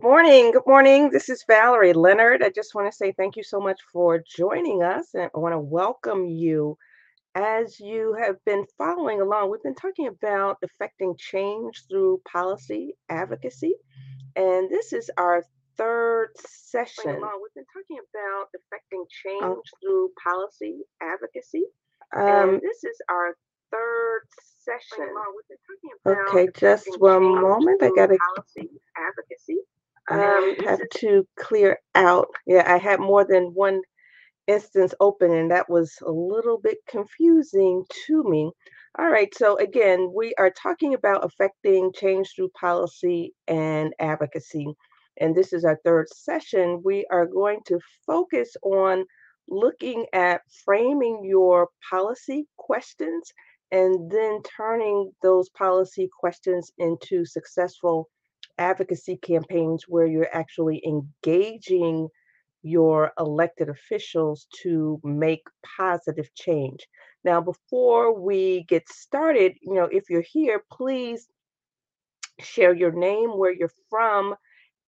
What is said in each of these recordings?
Good morning. Good morning. This is Valerie Leonard. I just want to say thank you so much for joining us and I want to welcome you as you have been following along. We've been talking about affecting change through policy advocacy, and this is our third session. Along. We've been talking about affecting change oh. through policy advocacy, um, and this is our third session. Okay, just one moment. I gotta policy advocacy. Um, have to clear out. Yeah, I had more than one instance open, and that was a little bit confusing to me. All right, so again, we are talking about affecting change through policy and advocacy. And this is our third session. We are going to focus on looking at framing your policy questions and then turning those policy questions into successful advocacy campaigns where you're actually engaging your elected officials to make positive change. Now, before we get started, you know, if you're here, please share your name, where you're from,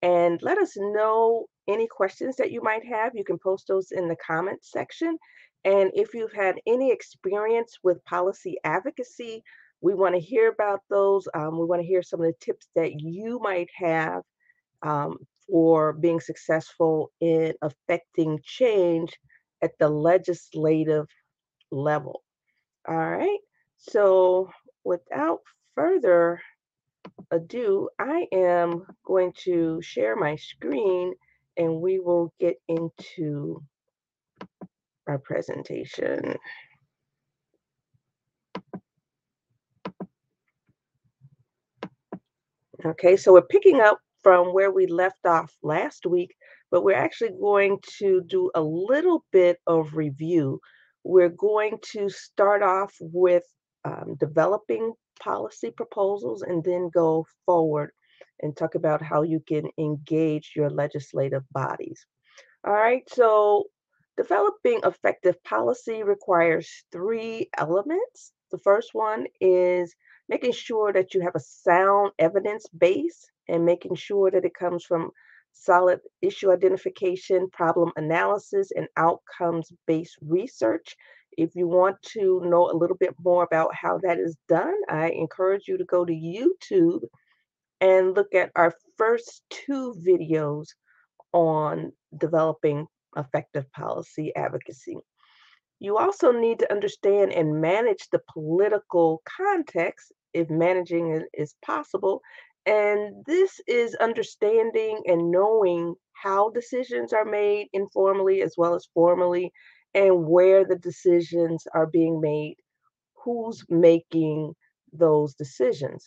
and let us know any questions that you might have. You can post those in the comments section. And if you've had any experience with policy advocacy, we want to hear about those. Um, we want to hear some of the tips that you might have um, for being successful in affecting change at the legislative level. All right. So, without further ado, I am going to share my screen and we will get into our presentation. Okay, so we're picking up from where we left off last week, but we're actually going to do a little bit of review. We're going to start off with um, developing policy proposals and then go forward and talk about how you can engage your legislative bodies. All right, so Developing effective policy requires three elements. The first one is making sure that you have a sound evidence base and making sure that it comes from solid issue identification, problem analysis, and outcomes based research. If you want to know a little bit more about how that is done, I encourage you to go to YouTube and look at our first two videos on developing effective policy advocacy. You also need to understand and manage the political context if managing is possible. And this is understanding and knowing how decisions are made informally as well as formally, and where the decisions are being made, who's making those decisions.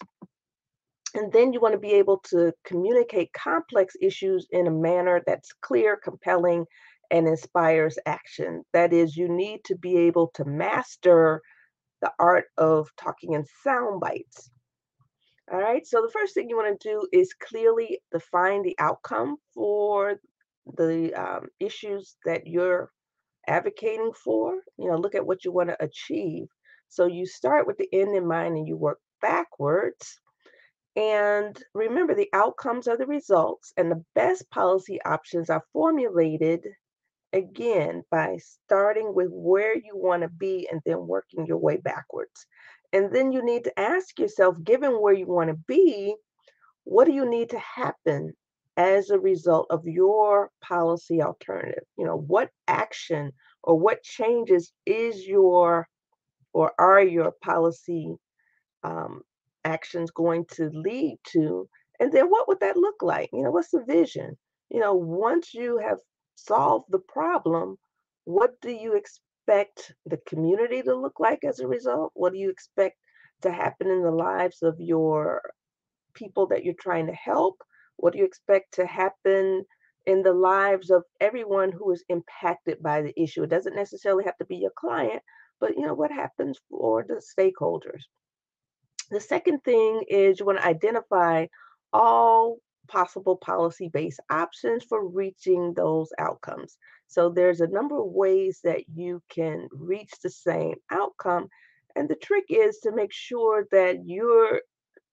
And then you want to be able to communicate complex issues in a manner that's clear, compelling, and inspires action. That is, you need to be able to master the art of talking in sound bites. All right, so the first thing you want to do is clearly define the outcome for the um, issues that you're advocating for. You know, look at what you want to achieve. So you start with the end in mind and you work backwards. And remember, the outcomes are the results, and the best policy options are formulated again by starting with where you want to be and then working your way backwards. And then you need to ask yourself, given where you want to be, what do you need to happen as a result of your policy alternative? You know, what action or what changes is your or are your policy um, actions going to lead to? And then what would that look like? You know, what's the vision? You know, once you have solve the problem, what do you expect the community to look like as a result? What do you expect to happen in the lives of your people that you're trying to help? What do you expect to happen in the lives of everyone who is impacted by the issue? It doesn't necessarily have to be your client, but you know what happens for the stakeholders. The second thing is you want to identify all possible policy based options for reaching those outcomes. So there's a number of ways that you can reach the same outcome. And the trick is to make sure that you're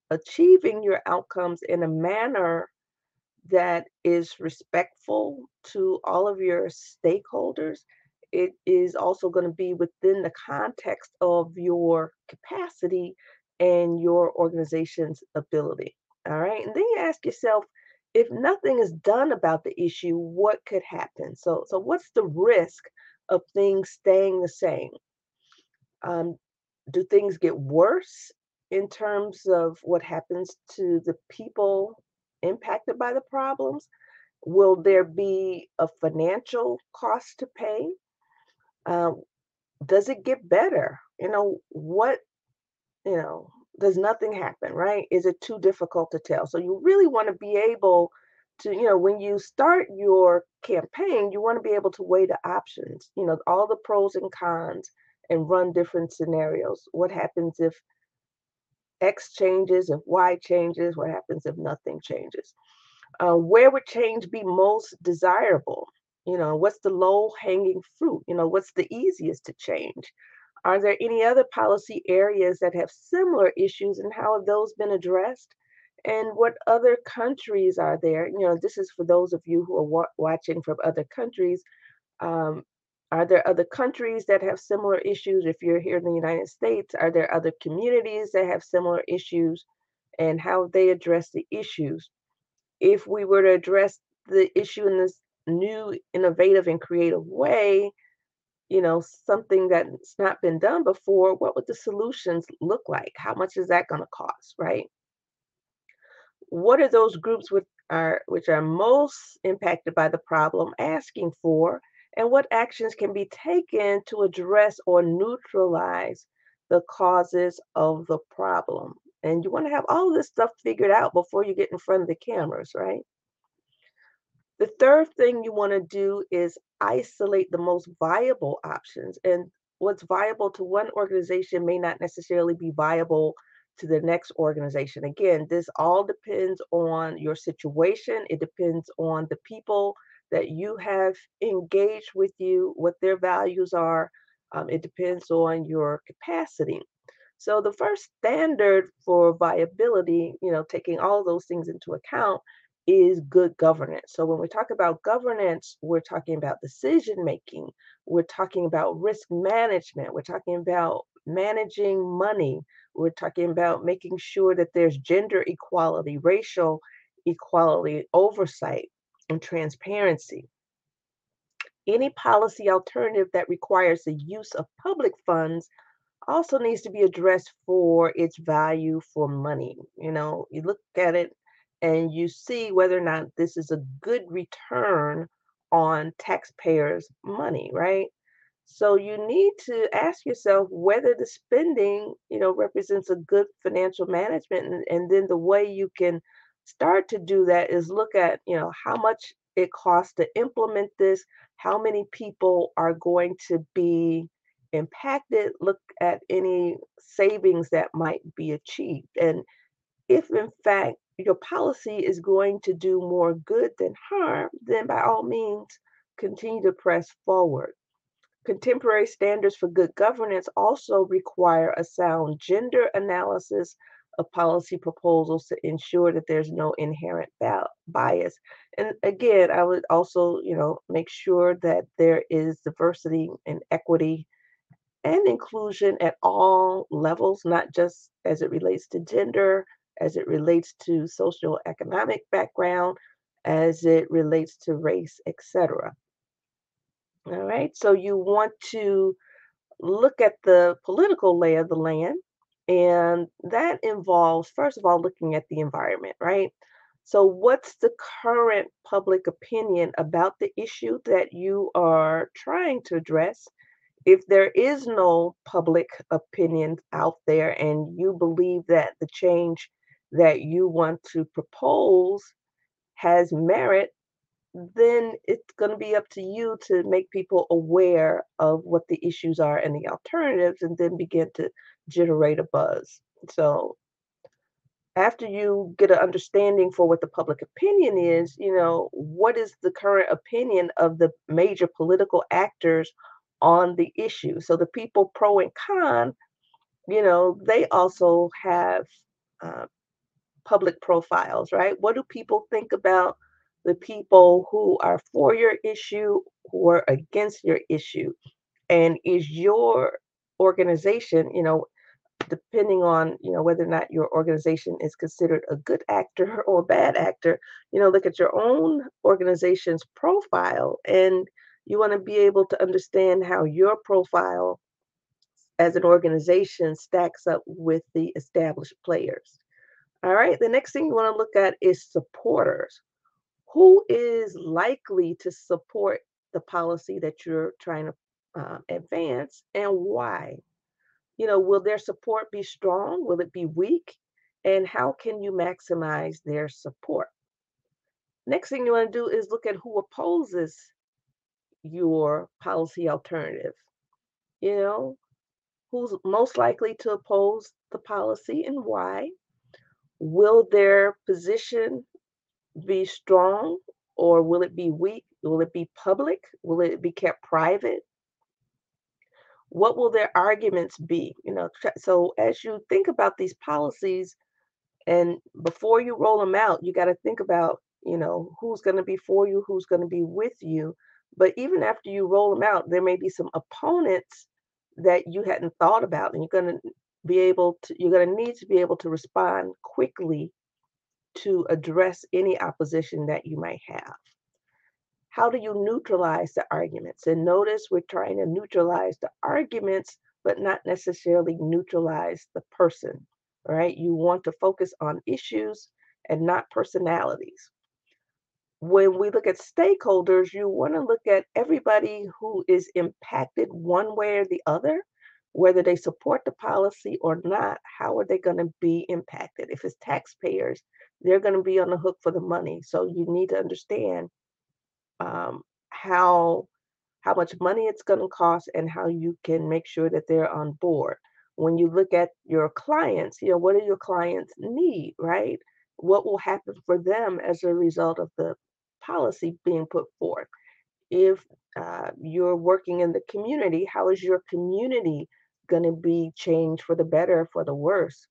achieving your outcomes in a manner that is respectful to all of your stakeholders. It is also going to be within the context of your capacity and your organization's ability. All right. And then you ask yourself, if nothing is done about the issue, what could happen? So, so what's the risk of things staying the same? Um, do things get worse in terms of what happens to the people impacted by the problems? Will there be a financial cost to pay? Uh, does it get better? You know, what, you know, does nothing happen, right? Is it too difficult to tell? So you really want to be able to, you know, when you start your campaign, you want to be able to weigh the options, you know, all the pros and cons and run different scenarios. What happens if X changes, if Y changes, what happens if nothing changes? Uh, where would change be most desirable? You know, what's the low hanging fruit? You know, what's the easiest to change? Are there any other policy areas that have similar issues and how have those been addressed? And what other countries are there? You know, this is for those of you who are wa- watching from other countries. Um, are there other countries that have similar issues? If you're here in the United States, are there other communities that have similar issues and how they address the issues? If we were to address the issue in this new, innovative, and creative way, you know, something that's not been done before, what would the solutions look like? How much is that going to cost, right? What are those groups with are which are most impacted by the problem asking for, and what actions can be taken to address or neutralize the causes of the problem? And you want to have all this stuff figured out before you get in front of the cameras, right? The third thing you want to do is isolate the most viable options. And what's viable to one organization may not necessarily be viable to the next organization. Again, this all depends on your situation, it depends on the people that you have engaged with you, what their values are. Um, it depends on your capacity. So the first standard for viability, you know, taking all those things into account is good governance. So when we talk about governance, we're talking about decision making, we're talking about risk management, we're talking about managing money, we're talking about making sure that there's gender equality, racial equality, oversight, and transparency. Any policy alternative that requires the use of public funds also needs to be addressed for its value for money. You know, you look at it and you see whether or not this is a good return on taxpayers' money, right? So you need to ask yourself whether the spending, you know, represents a good financial management. And, and then the way you can start to do that is look at, you know, how much it costs to implement this, how many people are going to be impacted, look at any savings that might be achieved. And if in fact your policy is going to do more good than harm, then by all means continue to press forward. Contemporary standards for good governance also require a sound gender analysis of policy proposals to ensure that there's no inherent bias. And again, I would also, you know, make sure that there is diversity and equity and inclusion at all levels, not just as it relates to gender, as it relates to social economic background, as it relates to race, etc. All right, so you want to look at the political lay of the land, and that involves, first of all, looking at the environment, right? So, what's the current public opinion about the issue that you are trying to address? If there is no public opinion out there and you believe that the change that you want to propose has merit, then it's going to be up to you to make people aware of what the issues are and the alternatives and then begin to generate a buzz. So after you get an understanding for what the public opinion is, you know, what is the current opinion of the major political actors on the issue? So the people pro and con, you know, they also have uh, public profiles, right? What do people think about the people who are for your issue, who are against your issue. And is your organization, you know, depending on, you know, whether or not your organization is considered a good actor or a bad actor, you know, look at your own organization's profile and you want to be able to understand how your profile as an organization stacks up with the established players. All right, the next thing you want to look at is supporters. Who is likely to support the policy that you're trying to uh, advance and why? You know, will their support be strong? Will it be weak? And how can you maximize their support? Next thing you want to do is look at who opposes your policy alternative. You know, who's most likely to oppose the policy and why? Will their position be strong or will it be weak? Will it be public? Will it be kept private? What will their arguments be? You know, so as you think about these policies and before you roll them out, you got to think about, you know, who's going to be for you, who's going to be with you. But even after you roll them out, there may be some opponents that you hadn't thought about, and you're going to be able to, you're going to need to be able to respond quickly to address any opposition that you might have. How do you neutralize the arguments? And notice we're trying to neutralize the arguments, but not necessarily neutralize the person, right? You want to focus on issues and not personalities. When we look at stakeholders, you want to look at everybody who is impacted one way or the other whether they support the policy or not, how are they going to be impacted? If it's taxpayers, they're going to be on the hook for the money. So you need to understand um, how how much money it's going to cost and how you can make sure that they're on board. When you look at your clients, you know, what do your clients need, right? What will happen for them as a result of the policy being put forth? If uh, you're working in the community, how is your community going to be changed for the better, for the worse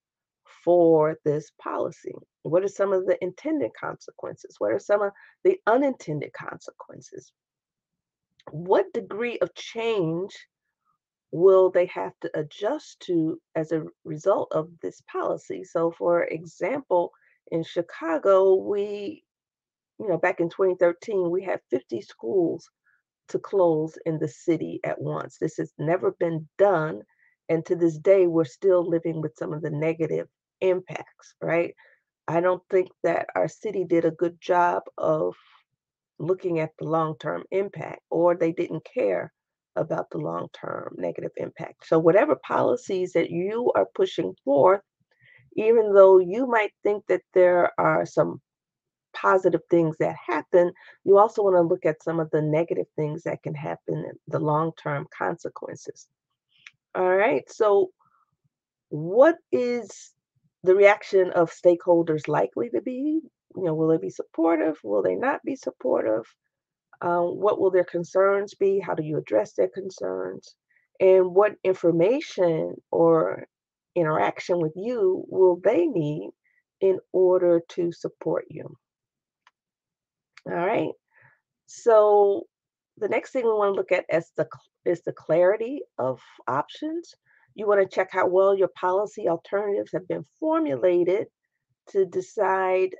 for this policy? What are some of the intended consequences? What are some of the unintended consequences? What degree of change will they have to adjust to as a result of this policy? So, for example, in Chicago, we, you know, back in 2013, we had 50 schools to close in the city at once. This has never been done and to this day, we're still living with some of the negative impacts, right? I don't think that our city did a good job of looking at the long term impact, or they didn't care about the long term negative impact. So, whatever policies that you are pushing forth, even though you might think that there are some positive things that happen, you also want to look at some of the negative things that can happen, the long term consequences. All right. So, what is the reaction of stakeholders likely to be? You know, will they be supportive? Will they not be supportive? Um, what will their concerns be? How do you address their concerns? And what information or interaction with you will they need in order to support you? All right. So, the next thing we want to look at is the is the clarity of options. You want to check how well your policy alternatives have been formulated to decide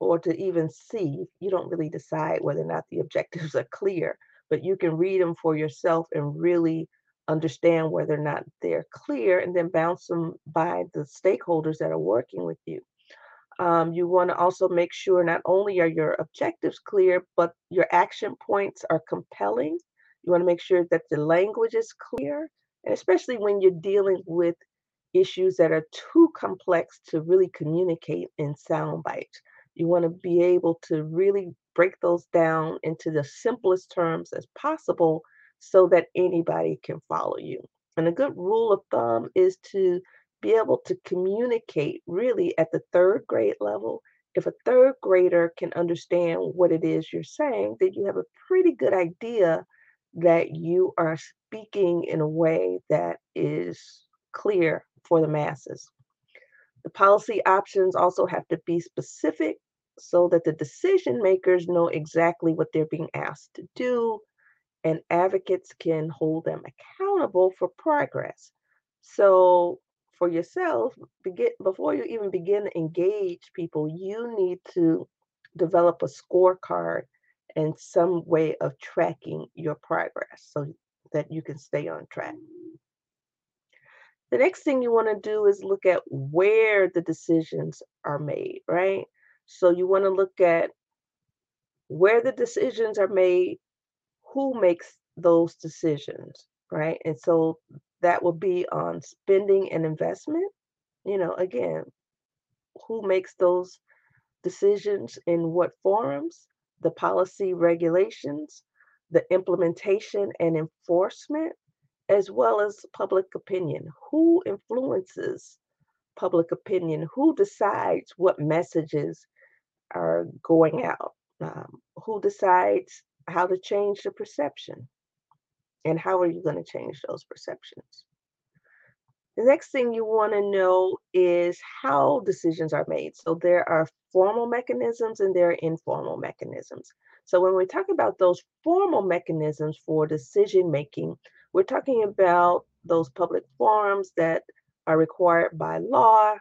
or to even see. You don't really decide whether or not the objectives are clear, but you can read them for yourself and really understand whether or not they're clear and then bounce them by the stakeholders that are working with you. Um, you want to also make sure not only are your objectives clear, but your action points are compelling. You want to make sure that the language is clear, and especially when you're dealing with issues that are too complex to really communicate in sound bites. You want to be able to really break those down into the simplest terms as possible so that anybody can follow you. And a good rule of thumb is to be able to communicate really at the third grade level. If a third grader can understand what it is you're saying, then you have a pretty good idea that you are speaking in a way that is clear for the masses. The policy options also have to be specific so that the decision makers know exactly what they're being asked to do and advocates can hold them accountable for progress. So for yourself, begin before you even begin to engage people, you need to develop a scorecard and some way of tracking your progress so that you can stay on track. The next thing you want to do is look at where the decisions are made, right? So you want to look at where the decisions are made, who makes those decisions, right? And so that will be on spending and investment. You know, again, who makes those decisions in what forums, the policy regulations, the implementation and enforcement, as well as public opinion. Who influences public opinion? Who decides what messages are going out? Um, who decides how to change the perception? And how are you going to change those perceptions? The next thing you want to know is how decisions are made. So there are formal mechanisms and there are informal mechanisms. So when we talk about those formal mechanisms for decision making, we're talking about those public forums that are required by law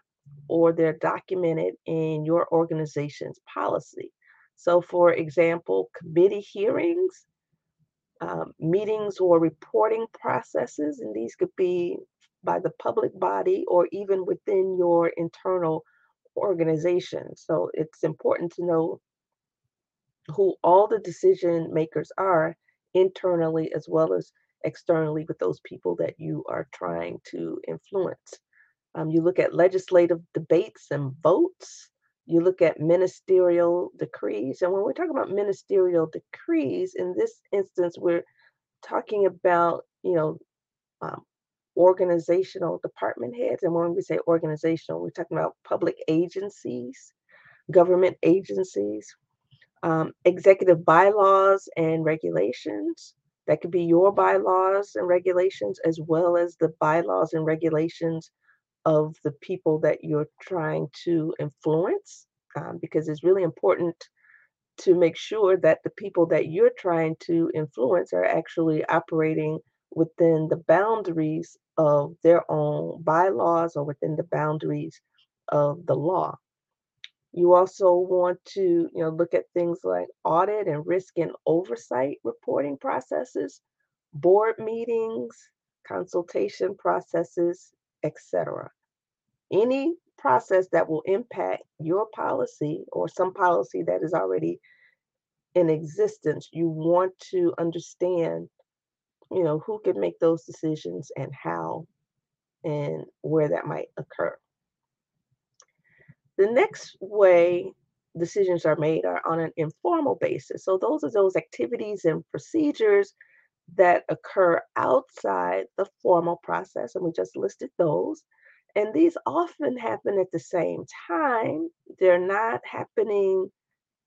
or they're documented in your organization's policy. So for example, committee hearings, um, meetings or reporting processes, and these could be by the public body or even within your internal organization. So it's important to know who all the decision makers are internally as well as externally with those people that you are trying to influence. Um, you look at legislative debates and votes. You look at ministerial decrees. And when we're talking about ministerial decrees, in this instance, we're talking about, you know, um, organizational department heads. And when we say organizational, we're talking about public agencies, government agencies, um, executive bylaws and regulations. That could be your bylaws and regulations, as well as the bylaws and regulations of the people that you're trying to influence, um, because it's really important to make sure that the people that you're trying to influence are actually operating within the boundaries of their own bylaws or within the boundaries of the law. You also want to, you know, look at things like audit and risk and oversight reporting processes, board meetings, consultation processes, etc. Any process that will impact your policy or some policy that is already in existence, you want to understand, you know, who can make those decisions and how and where that might occur. The next way decisions are made are on an informal basis. So those are those activities and procedures that occur outside the formal process, and we just listed those. And these often happen at the same time. They're not happening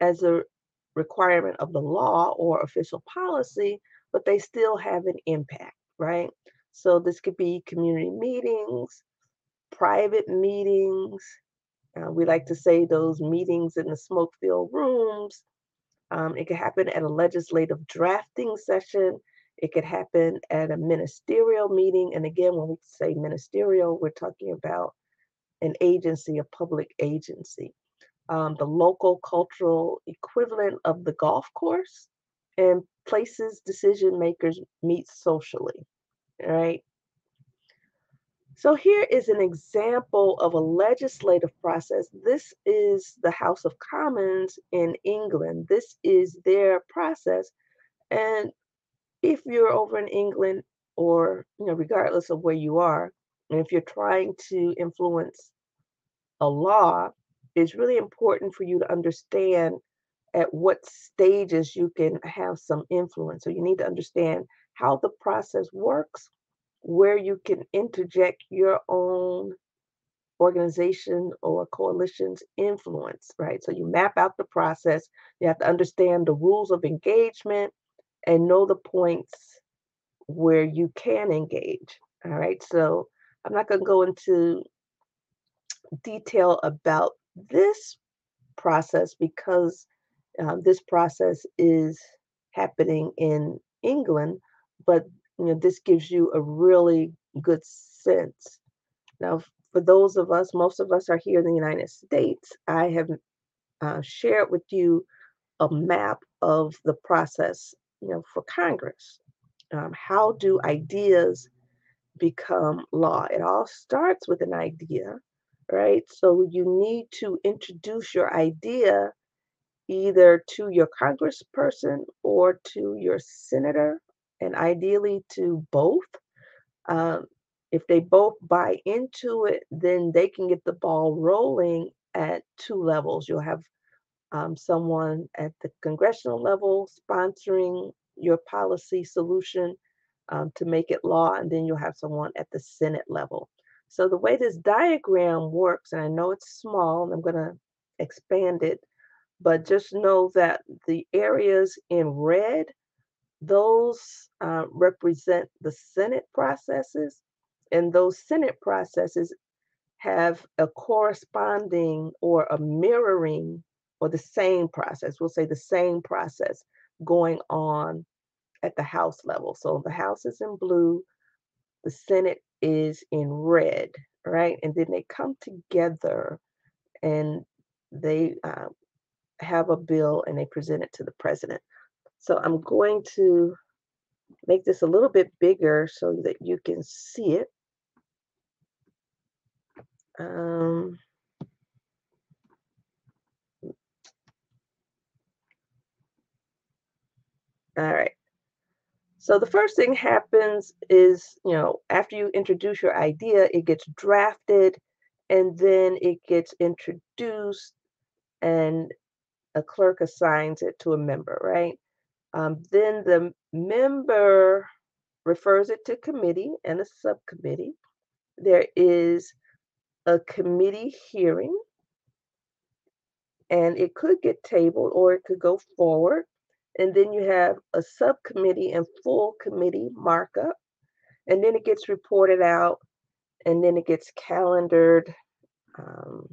as a requirement of the law or official policy, but they still have an impact, right? So this could be community meetings, private meetings, uh, we like to say those meetings in the smoke filled rooms. Um, it could happen at a legislative drafting session. It could happen at a ministerial meeting. And again, when we say ministerial, we're talking about an agency, a public agency. Um, the local cultural equivalent of the golf course and places decision makers meet socially, right? So here is an example of a legislative process. This is the House of Commons in England. This is their process. And if you're over in England or, you know, regardless of where you are, and if you're trying to influence a law, it's really important for you to understand at what stages you can have some influence. So you need to understand how the process works where you can interject your own organization or coalition's influence, right? So you map out the process. You have to understand the rules of engagement and know the points where you can engage. All right. So I'm not going to go into detail about this process because um, this process is happening in England, but you know, this gives you a really good sense. Now, for those of us, most of us are here in the United States. I have uh, shared with you a map of the process, you know, for Congress. Um, how do ideas become law? It all starts with an idea, right? So you need to introduce your idea either to your congressperson or to your senator, and ideally to both. Um, if they both buy into it, then they can get the ball rolling at two levels. You'll have um, someone at the congressional level sponsoring your policy solution um, to make it law, and then you'll have someone at the Senate level. So the way this diagram works, and I know it's small, and I'm going to expand it, but just know that the areas in red, those uh, represent the Senate processes, and those Senate processes have a corresponding or a mirroring or the same process, we'll say the same process going on at the House level. So the House is in blue, the Senate is in red, right? And then they come together and they uh, have a bill and they present it to the president. So I'm going to make this a little bit bigger so that you can see it. Um, all right. So the first thing happens is, you know, after you introduce your idea, it gets drafted and then it gets introduced and a clerk assigns it to a member, right? Um, then the member refers it to committee and a subcommittee. There is a committee hearing and it could get tabled or it could go forward. And then you have a subcommittee and full committee markup. And then it gets reported out and then it gets calendared. Um,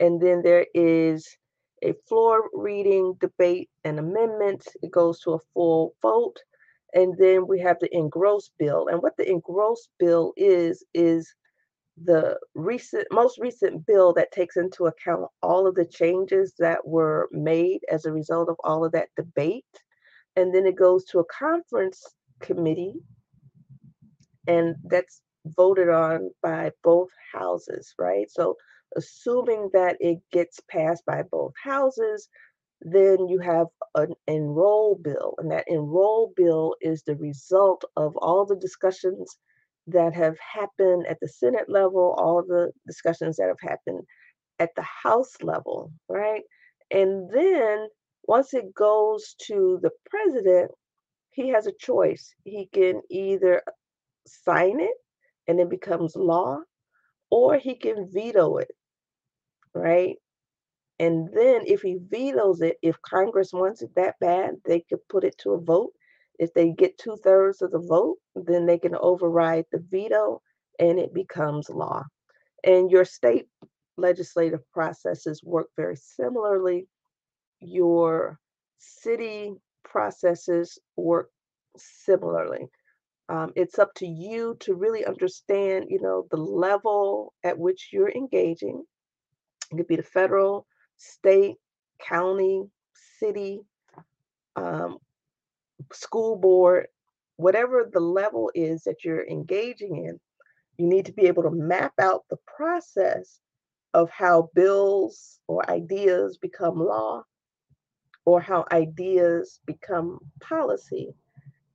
and then there is a floor reading, debate, and amendments. It goes to a full vote. And then we have the engrossed bill. And what the engrossed bill is, is the recent most recent bill that takes into account all of the changes that were made as a result of all of that debate and then it goes to a conference committee and that's voted on by both houses right so assuming that it gets passed by both houses then you have an enroll bill and that enroll bill is the result of all the discussions that have happened at the Senate level, all the discussions that have happened at the House level, right? And then once it goes to the president, he has a choice. He can either sign it and it becomes law, or he can veto it, right? And then if he vetoes it, if Congress wants it that bad, they could put it to a vote if they get two thirds of the vote, then they can override the veto and it becomes law. And your state legislative processes work very similarly. Your city processes work similarly. Um, it's up to you to really understand, you know, the level at which you're engaging. It could be the federal, state, county, city, um, school board, whatever the level is that you're engaging in, you need to be able to map out the process of how bills or ideas become law or how ideas become policy,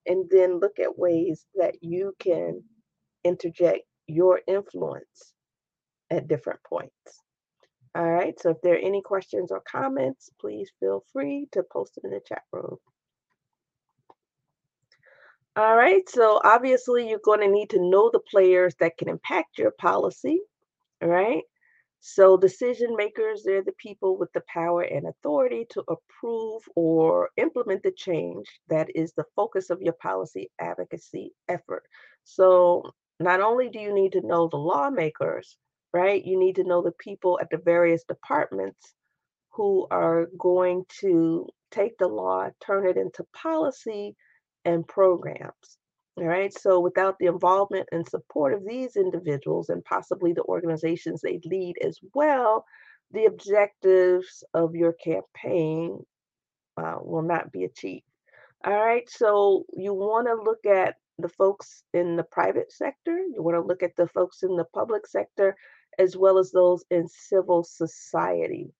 and then look at ways that you can interject your influence at different points. All right, so if there are any questions or comments, please feel free to post them in the chat room. All right, so obviously you're going to need to know the players that can impact your policy, all right? So decision makers, they're the people with the power and authority to approve or implement the change that is the focus of your policy advocacy effort. So not only do you need to know the lawmakers, right? You need to know the people at the various departments who are going to take the law, turn it into policy and programs. All right. So without the involvement and support of these individuals and possibly the organizations they lead as well, the objectives of your campaign uh, will not be achieved. All right. So you want to look at the folks in the private sector, you want to look at the folks in the public sector, as well as those in civil society.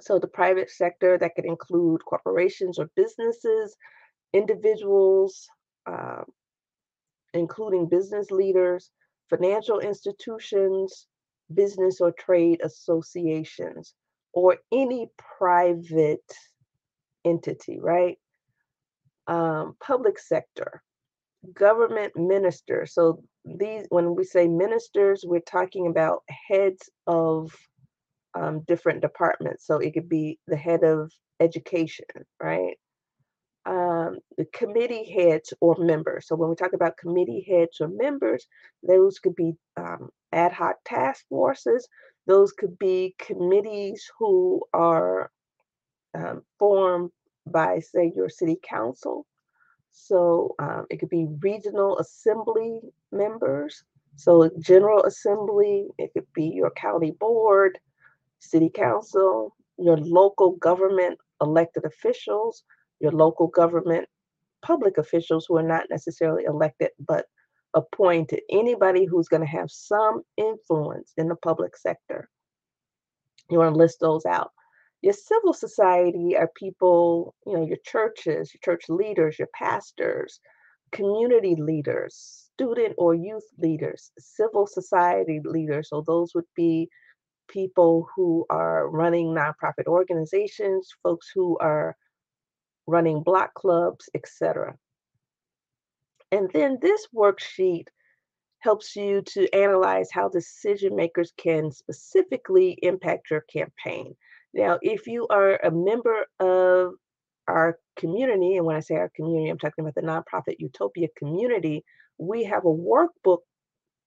So the private sector that could include corporations or businesses, individuals, uh, including business leaders, financial institutions, business or trade associations, or any private entity, right? Um, public sector, government minister. So these, when we say ministers, we're talking about heads of um, different departments. So it could be the head of education, right? Um, the committee heads or members. So when we talk about committee heads or members, those could be um, ad hoc task forces. Those could be committees who are um, formed by, say, your city council. So um, it could be regional assembly members. So general assembly, it could be your county board, city council, your local government elected officials, your local government public officials who are not necessarily elected but appointed, anybody who's going to have some influence in the public sector. You want to list those out. Your civil society are people, you know, your churches, your church leaders, your pastors, community leaders, student or youth leaders, civil society leaders. So those would be people who are running nonprofit organizations, folks who are running block clubs, etc. And then this worksheet helps you to analyze how decision makers can specifically impact your campaign. Now, if you are a member of our community, and when I say our community, I'm talking about the nonprofit Utopia community, we have a workbook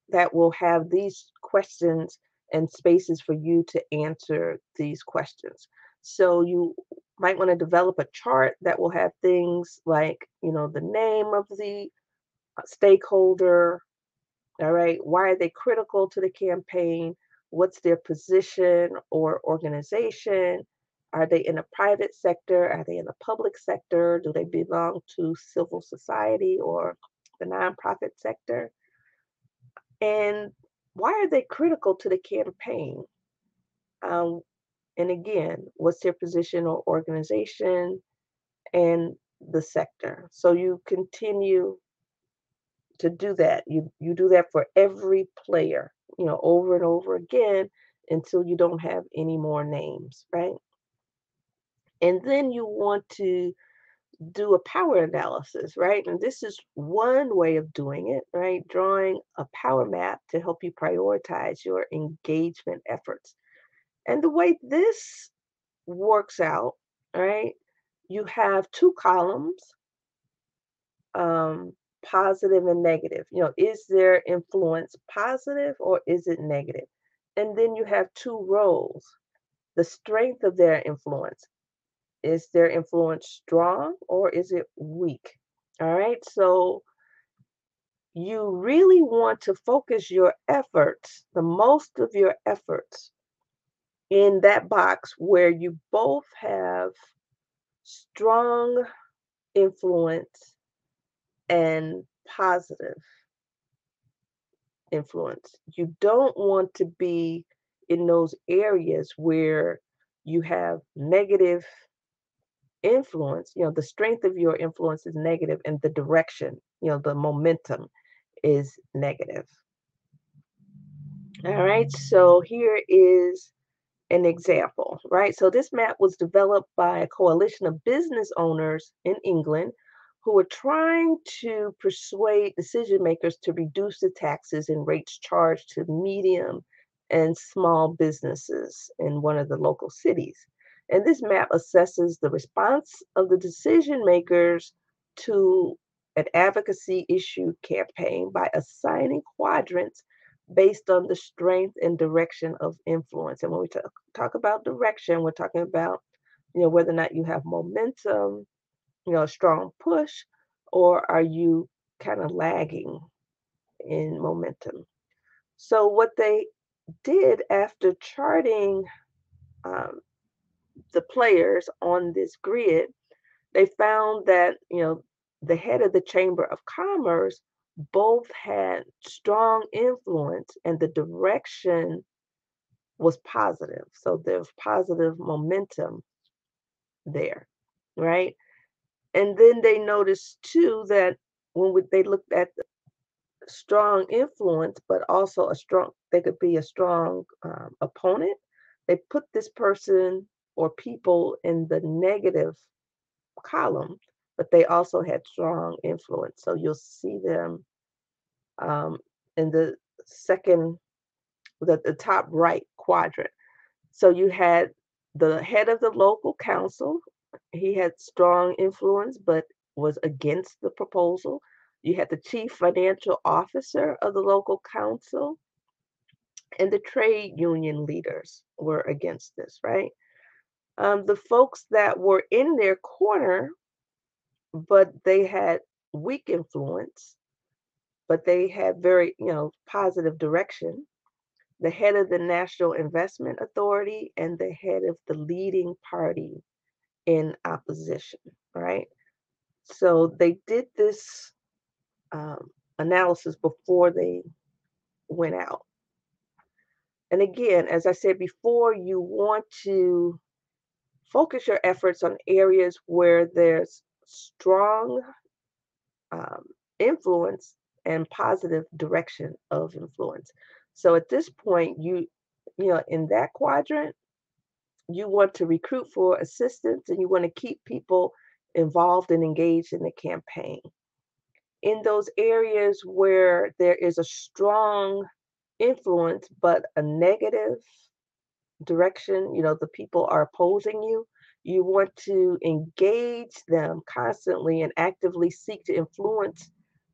that will have these questions and spaces for you to answer these questions. So you might want to develop a chart that will have things like, you know, the name of the uh, stakeholder, all right, why are they critical to the campaign? What's their position or organization? Are they in the private sector? Are they in the public sector? Do they belong to civil society or the nonprofit sector? And why are they critical to the campaign? Um, and again, what's their position or organization and the sector? So you continue to do that. You you do that for every player, you know, over and over again until you don't have any more names, right? And then you want to do a power analysis, right? And this is one way of doing it, right? Drawing a power map to help you prioritize your engagement efforts. And the way this works out, right? You have two columns, um, positive and negative. You know, is their influence positive or is it negative? And then you have two roles the strength of their influence. Is their influence strong or is it weak? All right. So you really want to focus your efforts, the most of your efforts, in that box where you both have strong influence and positive influence. You don't want to be in those areas where you have negative influence, you know, the strength of your influence is negative and the direction, you know, the momentum is negative. All right, so here is an example, right? So this map was developed by a coalition of business owners in England who were trying to persuade decision makers to reduce the taxes and rates charged to medium and small businesses in one of the local cities. And this map assesses the response of the decision makers to an advocacy issue campaign by assigning quadrants based on the strength and direction of influence. And when we talk, talk about direction, we're talking about, you know, whether or not you have momentum, you know, a strong push, or are you kind of lagging in momentum? So what they did after charting um, the players on this grid, they found that, you know, the head of the Chamber of Commerce both had strong influence and the direction was positive. So there's positive momentum there, right? And then they noticed too that when we, they looked at the strong influence, but also a strong, they could be a strong um, opponent, they put this person or people in the negative column, but they also had strong influence. So you'll see them um, in the second, the, the top right quadrant. So you had the head of the local council. He had strong influence, but was against the proposal. You had the chief financial officer of the local council, and the trade union leaders were against this, right? Um, the folks that were in their corner, but they had weak influence, but they had very, you know, positive direction. The head of the National Investment Authority and the head of the leading party in opposition, right? So they did this um, analysis before they went out. And again, as I said before, you want to focus your efforts on areas where there's strong um, influence and positive direction of influence. So at this point, you, you know, in that quadrant, you want to recruit for assistance and you want to keep people involved and engaged in the campaign. In those areas where there is a strong influence but a negative direction, you know, the people are opposing you, you want to engage them constantly and actively seek to influence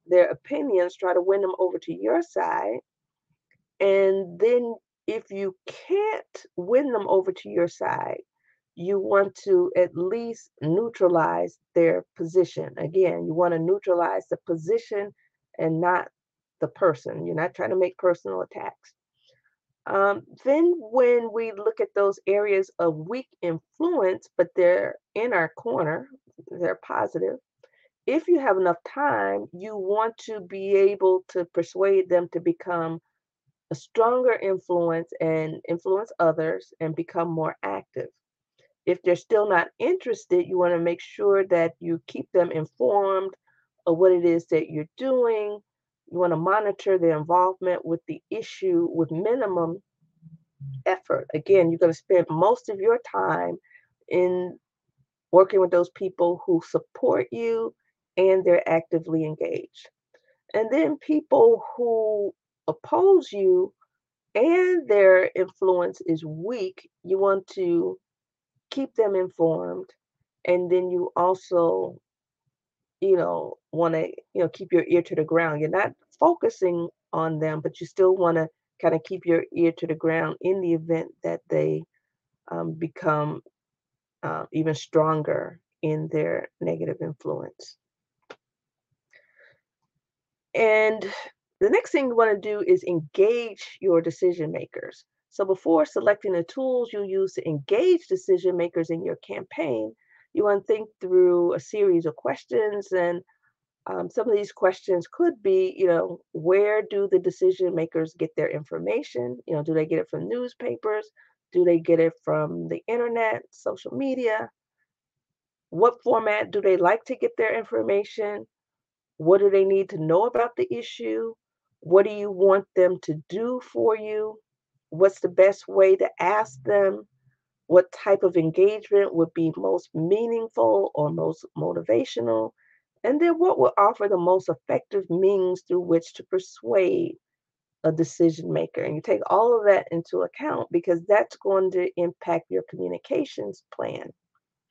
their opinions, try to win them over to your side. And then if you can't win them over to your side, you want to at least neutralize their position. Again, you want to neutralize the position and not the person. You're not trying to make personal attacks. Um, then, when we look at those areas of weak influence, but they're in our corner, they're positive, if you have enough time, you want to be able to persuade them to become a stronger influence and influence others and become more active. If they're still not interested, you want to make sure that you keep them informed of what it is that you're doing. You want to monitor their involvement with the issue with minimum effort. Again, you're going to spend most of your time in working with those people who support you and they're actively engaged. And then people who oppose you and their influence is weak, you want to keep them informed. And then you also, you know, want to, you know, keep your ear to the ground. You're not focusing on them, but you still want to kind of keep your ear to the ground in the event that they um, become uh, even stronger in their negative influence. And the next thing you want to do is engage your decision makers. So before selecting the tools you use to engage decision makers in your campaign, you want to think through a series of questions. And um, some of these questions could be, you know, where do the decision makers get their information? You know, do they get it from newspapers? Do they get it from the internet, social media? What format do they like to get their information? What do they need to know about the issue? What do you want them to do for you? What's the best way to ask them? What type of engagement would be most meaningful or most motivational? And then what will offer the most effective means through which to persuade a decision maker? And you take all of that into account because that's going to impact your communications plan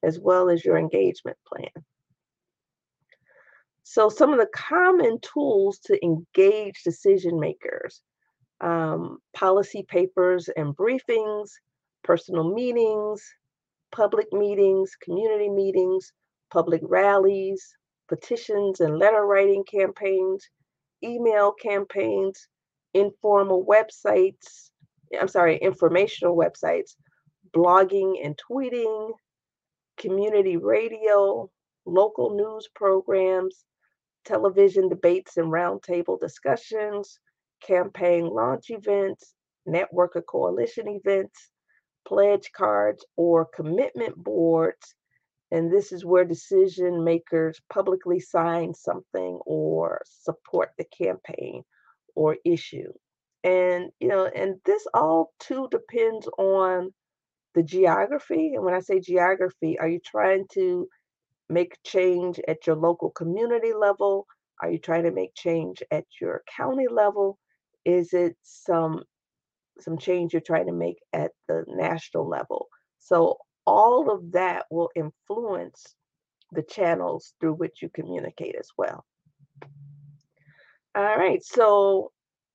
as well as your engagement plan. So, some of the common tools to engage decision makers um, policy papers and briefings, personal meetings, public meetings, community meetings, public rallies, petitions and letter writing campaigns, email campaigns, informal websites, I'm sorry, informational websites, blogging and tweeting, community radio, local news programs, television debates and roundtable discussions, campaign launch events, network or coalition events, pledge cards, or commitment boards. And this is where decision makers publicly sign something or support the campaign or issue. And, you know, and this all too depends on the geography. And when I say geography, are you trying to make change at your local community level? Are you trying to make change at your county level? Is it some some change you're trying to make at the national level? So all of that will influence the channels through which you communicate as well. All right, so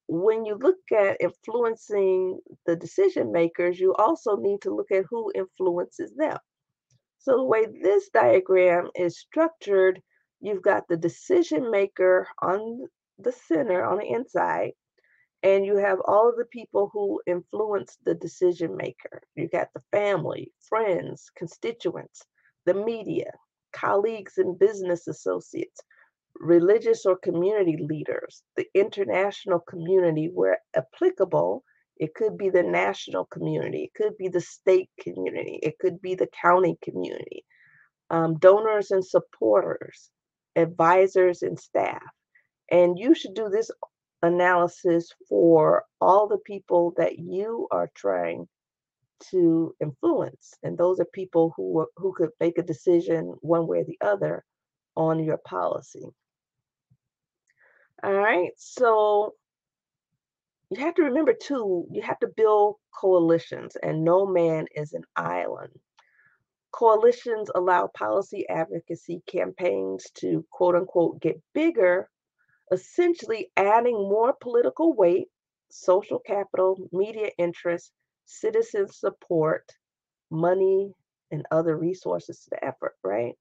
when you look at influencing the decision makers, you also need to look at who influences them. So the way this diagram is structured, you've got the decision maker on the center, on the inside, and you have all of the people who influence the decision maker. You've got the family, friends, constituents, the media, colleagues and business associates, religious or community leaders, the international community where applicable. It could be the national community, it could be the state community, it could be the county community, um, donors and supporters, advisors and staff. And you should do this analysis for all the people that you are trying to influence. And those are people who, who could make a decision one way or the other on your policy. All right, so you have to remember too, you have to build coalitions, and no man is an island. Coalitions allow policy advocacy campaigns to quote unquote get bigger, essentially adding more political weight, social capital, media interest, citizen support, money, and other resources to the effort, right?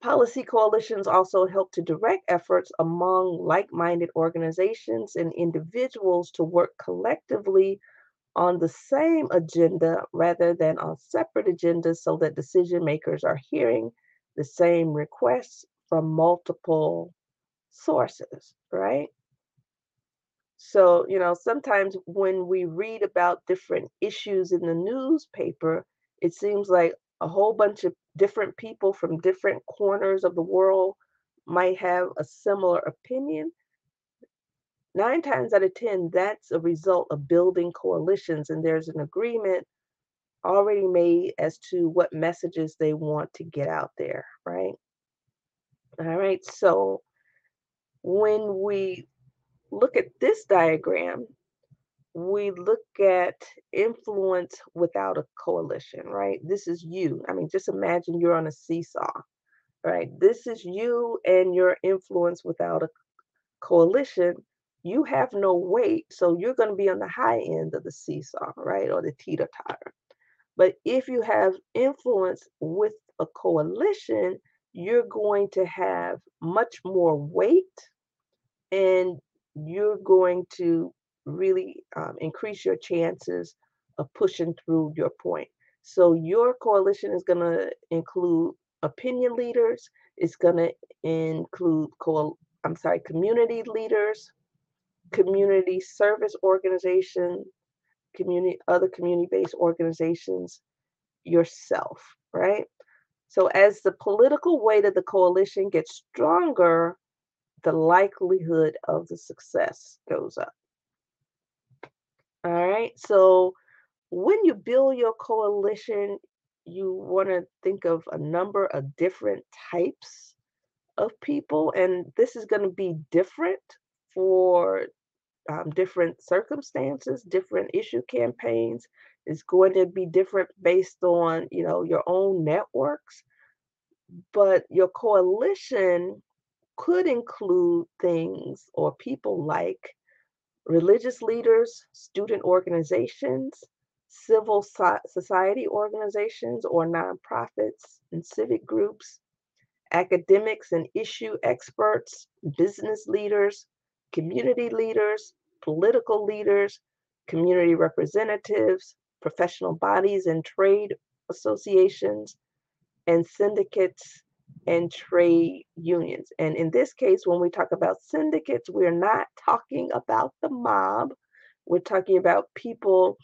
Policy coalitions also help to direct efforts among like minded organizations and individuals to work collectively on the same agenda rather than on separate agendas so that decision makers are hearing the same requests from multiple sources, right? So, you know, sometimes when we read about different issues in the newspaper, it seems like a whole bunch of different people from different corners of the world might have a similar opinion. Nine times out of 10, that's a result of building coalitions, and there's an agreement already made as to what messages they want to get out there, right? All right, so when we look at this diagram, we look at influence without a coalition, right? This is you. I mean, just imagine you're on a seesaw, right? This is you and your influence without a coalition. You have no weight, so you're going to be on the high end of the seesaw, right? Or the teeter totter. But if you have influence with a coalition, you're going to have much more weight and you're going to really um, increase your chances of pushing through your point. So your coalition is going to include opinion leaders. It's going to include co- I'm sorry, community leaders, community service organization, community other community-based organizations, yourself, right? So as the political weight of the coalition gets stronger, the likelihood of the success goes up. All right. So when you build your coalition, you want to think of a number of different types of people, and this is going to be different for um, different circumstances, different issue campaigns. It's going to be different based on you know your own networks, but your coalition could include things or people like religious leaders, student organizations, civil society organizations or nonprofits and civic groups, academics and issue experts, business leaders, community leaders, political leaders, community representatives, professional bodies and trade associations, and syndicates and trade unions. And in this case, when we talk about syndicates, we're not talking about the mob. We're talking about people,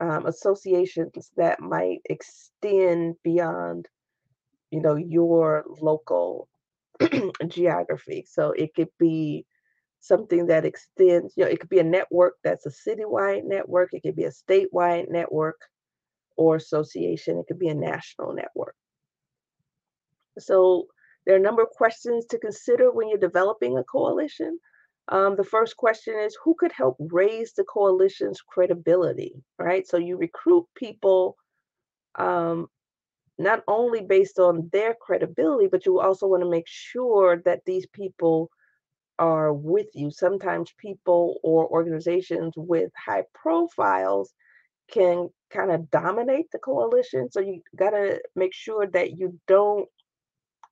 um, associations that might extend beyond, you know, your local geography. So it could be something that extends, you know, it could be a network that's a citywide network, it could be a statewide network or association, it could be a national network. So there are a number of questions to consider when you're developing a coalition. Um, the first question is who could help raise the coalition's credibility, right? So you recruit people um, not only based on their credibility, but you also want to make sure that these people are with you. Sometimes people or organizations with high profiles can kind of dominate the coalition. So you got to make sure that you don't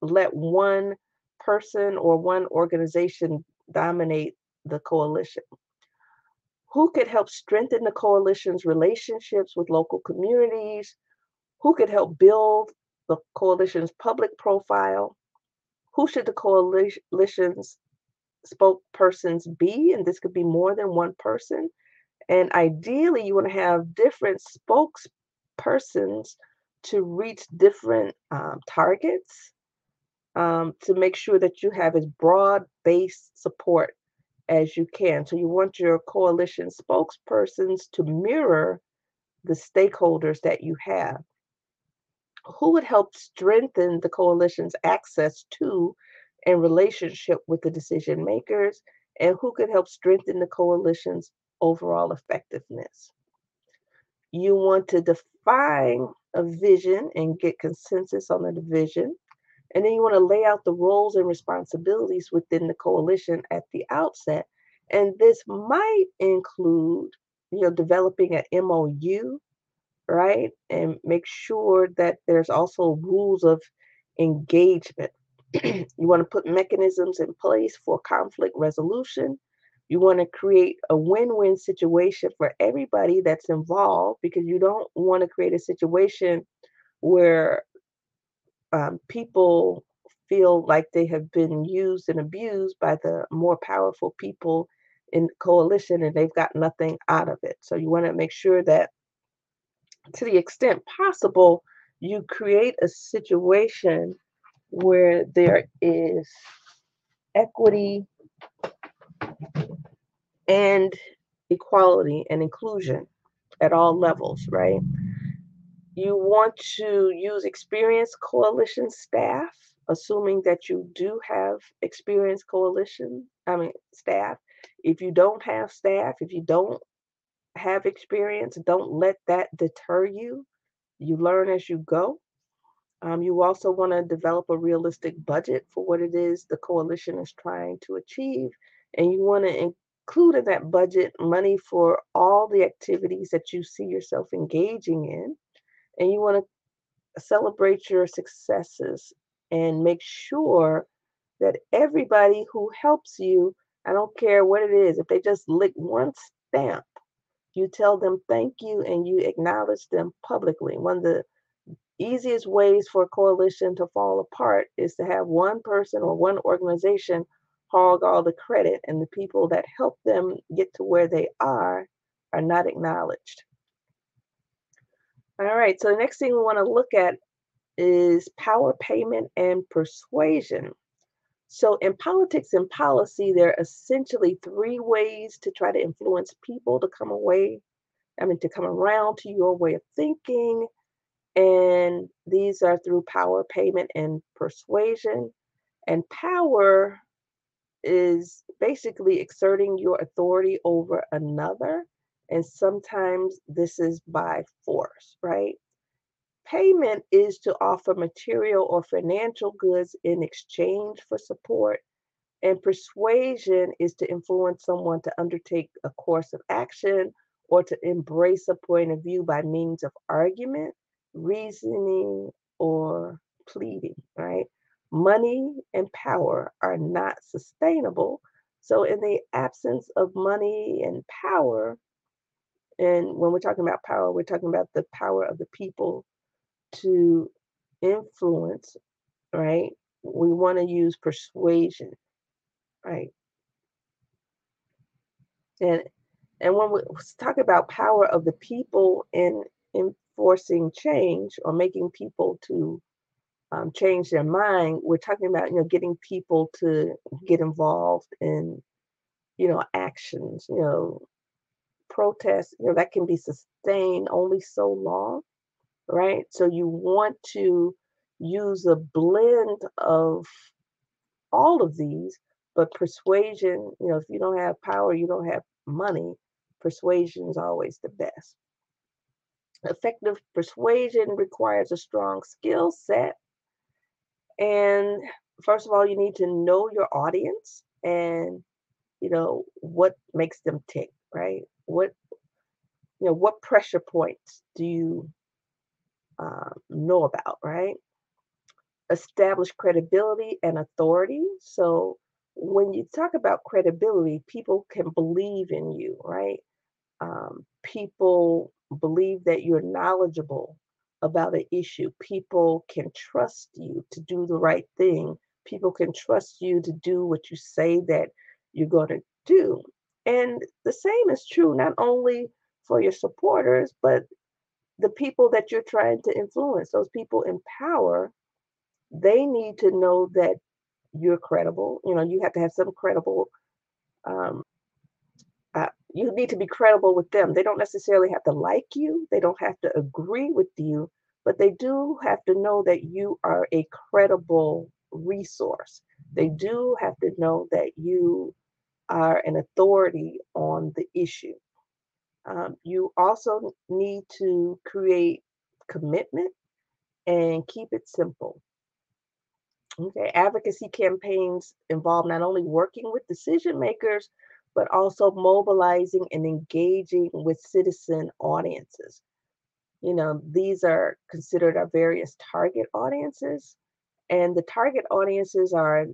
let one person or one organization dominate the coalition. Who could help strengthen the coalition's relationships with local communities? Who could help build the coalition's public profile? Who should the coalition's spokespersons be? And this could be more than one person. And ideally, you want to have different spokespersons to reach different um, targets um, to make sure that you have as broad based support as you can. So you want your coalition spokespersons to mirror the stakeholders that you have. Who would help strengthen the coalition's access to and relationship with the decision makers? And who could help strengthen the coalition's overall effectiveness? You want to define a vision and get consensus on the vision. And then you want to lay out the roles and responsibilities within the coalition at the outset. And this might include, you know, developing an MOU, right? And make sure that there's also rules of engagement. you want to put mechanisms in place for conflict resolution. You want to create a win win situation for everybody that's involved because you don't want to create a situation where um, people feel like they have been used and abused by the more powerful people in coalition and they've got nothing out of it. So you want to make sure that to the extent possible, you create a situation where there is equity and equality and inclusion at all levels, right? You want to use experienced coalition staff, assuming that you do have experienced coalition, I mean, staff. If you don't have staff, if you don't have experience, don't let that deter you. You learn as you go. Um, you also want to develop a realistic budget for what it is the coalition is trying to achieve. And you want to include in that budget money for all the activities that you see yourself engaging in and you want to celebrate your successes and make sure that everybody who helps you, I don't care what it is, if they just lick one stamp, you tell them thank you and you acknowledge them publicly. One of the easiest ways for a coalition to fall apart is to have one person or one organization hog all the credit and the people that help them get to where they are are not acknowledged. All right, so the next thing we want to look at is power payment and persuasion. So, in politics and policy, there are essentially three ways to try to influence people to come away, I mean, to come around to your way of thinking. And these are through power payment and persuasion. And power is basically exerting your authority over another and sometimes this is by force, right? Payment is to offer material or financial goods in exchange for support, And persuasion is to influence someone to undertake a course of action or to embrace a point of view by means of argument, reasoning, or pleading, right? Money and power are not sustainable. So, in the absence of money and power, and when we're talking about power, we're talking about the power of the people to influence, right? We want to use persuasion, right? And and when we talk about power of the people in enforcing change or making people to um, change their mind, we're talking about you know getting people to get involved in you know actions, you know protests, you know that can be sustained only so long, right? So you want to use a blend of all of these, but persuasion, you know, if you don't have power, you don't have money, persuasion is always the best. Effective persuasion requires a strong skill set. And first of all, you need to know your audience and, you know, what makes them tick, right? What, you know, what pressure points do you um, know about, right? Establish credibility and authority. So when you talk about credibility, people can believe in you, right? Um, people believe that you're knowledgeable about an issue. People can trust you to do the right thing. People can trust you to do what you say that you're going to do. And the same is true not only for your supporters, but the people that you're trying to influence, those people in power, they need to know that you're credible. You know, you have to have some credible, um, uh, you need to be credible with them. They don't necessarily have to like you, they don't have to agree with you, but they do have to know that you are a credible resource. They do have to know that you are an authority on the issue. Um, you also need to create commitment and keep it simple. Okay, advocacy campaigns involve not only working with decision makers, but also mobilizing and engaging with citizen audiences. You know, these are considered our various target audiences, and the target audiences are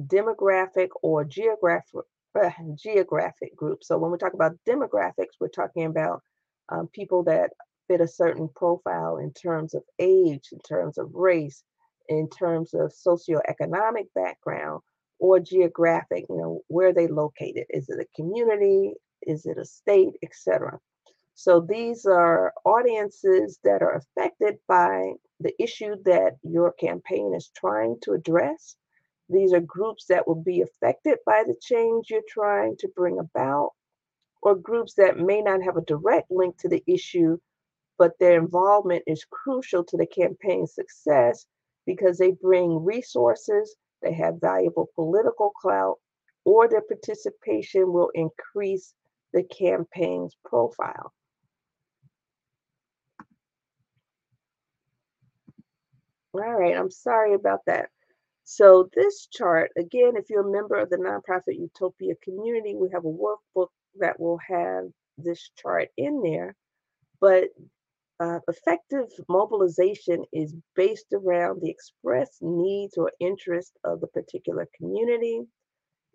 demographic or geographic geographic groups. So when we talk about demographics, we're talking about um, people that fit a certain profile in terms of age, in terms of race, in terms of socioeconomic background or geographic, you know, where they located. Is it a community? Is it a state, etc. So these are audiences that are affected by the issue that your campaign is trying to address. These are groups that will be affected by the change you're trying to bring about, or groups that may not have a direct link to the issue, but their involvement is crucial to the campaign's success because they bring resources, they have valuable political clout, or their participation will increase the campaign's profile. All right, I'm sorry about that. So this chart, again, if you're a member of the nonprofit Utopia community, we have a workbook that will have this chart in there. But uh, effective mobilization is based around the expressed needs or interests of the particular community.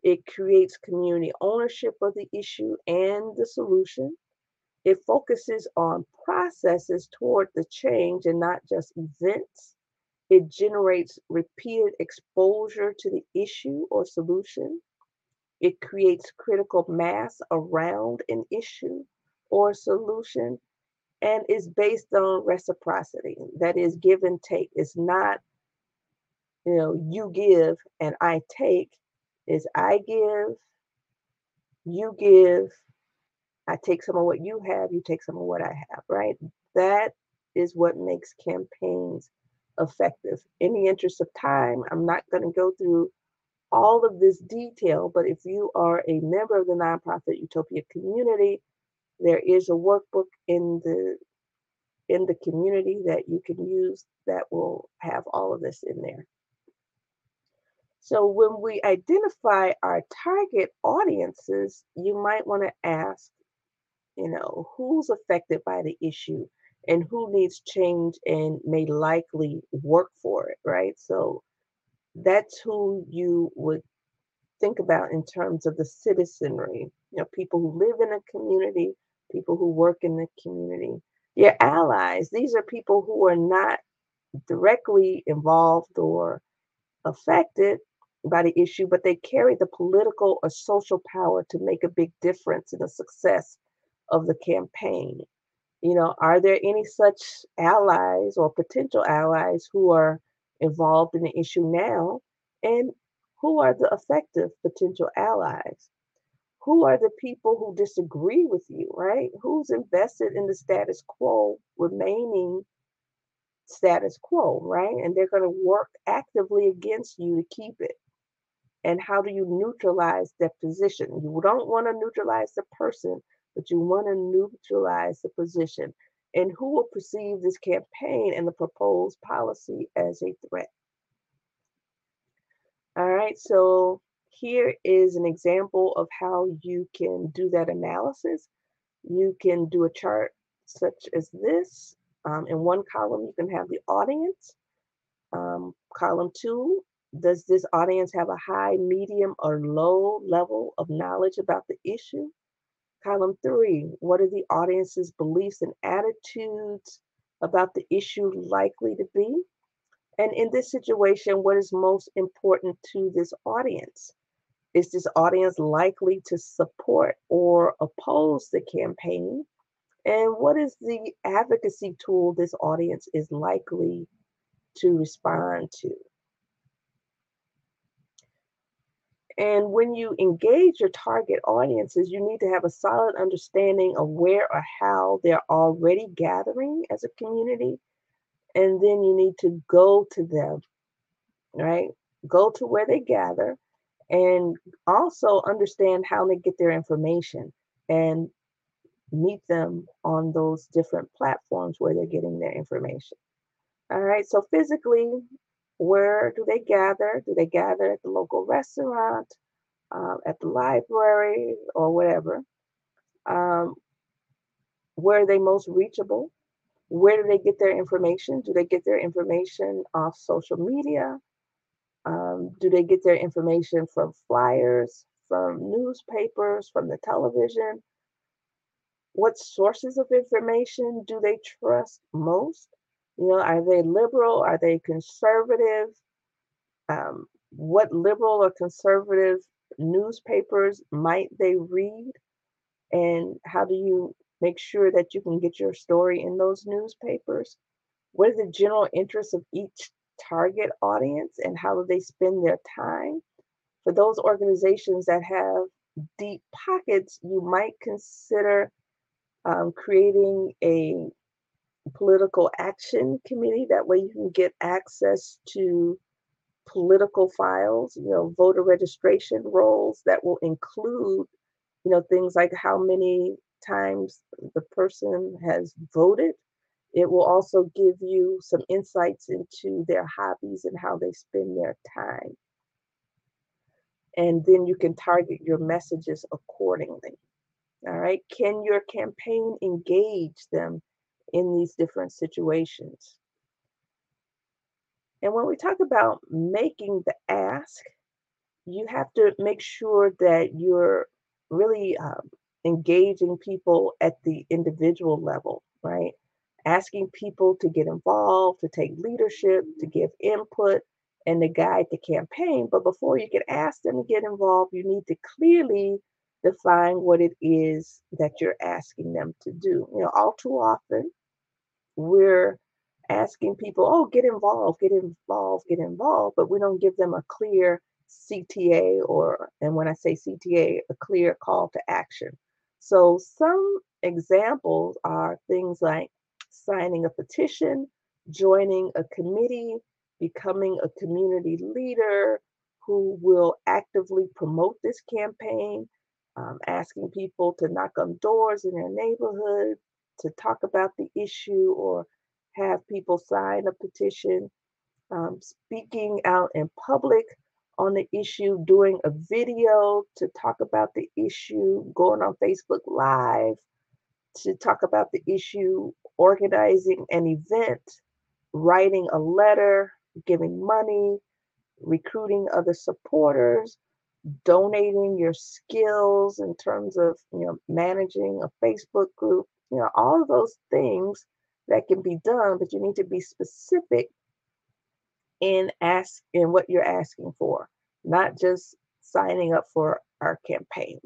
It creates community ownership of the issue and the solution. It focuses on processes toward the change and not just events. It generates repeated exposure to the issue or solution. It creates critical mass around an issue or solution and is based on reciprocity. That is give and take. It's not, you know, you give and I take. Is I give, you give, I take some of what you have, you take some of what I have, right? That is what makes campaigns effective. In the interest of time, I'm not going to go through all of this detail, but if you are a member of the nonprofit Utopia community, there is a workbook in the in the community that you can use that will have all of this in there. So when we identify our target audiences, you might want to ask, you know, who's affected by the issue and who needs change and may likely work for it, right? So that's who you would think about in terms of the citizenry, you know, people who live in a community, people who work in the community. Your allies, these are people who are not directly involved or affected by the issue, but they carry the political or social power to make a big difference in the success of the campaign. You know, are there any such allies or potential allies who are involved in the issue now? And who are the effective potential allies? Who are the people who disagree with you, right? Who's invested in the status quo remaining status quo, right? And they're going to work actively against you to keep it. And how do you neutralize that position? You don't want to neutralize the person, but you want to neutralize the position. And who will perceive this campaign and the proposed policy as a threat? All right, so here is an example of how you can do that analysis. You can do a chart such as this. Um, in one column, you can have the audience. Um, column two, does this audience have a high, medium, or low level of knowledge about the issue? Column three, what are the audience's beliefs and attitudes about the issue likely to be? And in this situation, what is most important to this audience? Is this audience likely to support or oppose the campaign? And what is the advocacy tool this audience is likely to respond to? And when you engage your target audiences, you need to have a solid understanding of where or how they're already gathering as a community. And then you need to go to them, right? Go to where they gather and also understand how they get their information and meet them on those different platforms where they're getting their information. All right, so physically, where do they gather? Do they gather at the local restaurant, um, at the library, or whatever? Um, where are they most reachable? Where do they get their information? Do they get their information off social media? Um, do they get their information from flyers, from newspapers, from the television? What sources of information do they trust most? You know, are they liberal? Are they conservative? Um, what liberal or conservative newspapers might they read? And how do you make sure that you can get your story in those newspapers? What is the general interest of each target audience and how do they spend their time? For those organizations that have deep pockets, you might consider um, creating a political action committee. That way you can get access to political files, you know, voter registration rolls that will include, you know, things like how many times the person has voted. It will also give you some insights into their hobbies and how they spend their time. And then you can target your messages accordingly. All right. Can your campaign engage them in these different situations? And when we talk about making the ask, you have to make sure that you're really um, engaging people at the individual level, right? Asking people to get involved, to take leadership, to give input, and to guide the campaign. But before you can ask them to get involved, you need to clearly define what it is that you're asking them to do. You know, all too often we're asking people, oh, get involved, get involved, get involved, but we don't give them a clear CTA or, and when I say CTA, a clear call to action. So some examples are things like signing a petition, joining a committee, becoming a community leader who will actively promote this campaign, um, asking people to knock on doors in their neighborhood to talk about the issue or have people sign a petition, um, speaking out in public on the issue, doing a video to talk about the issue, going on Facebook Live to talk about the issue, organizing an event, writing a letter, giving money, recruiting other supporters, donating your skills in terms of you know managing a Facebook group, you know, all of those things that can be done, but you need to be specific in ask in what you're asking for, not just signing up for our campaign.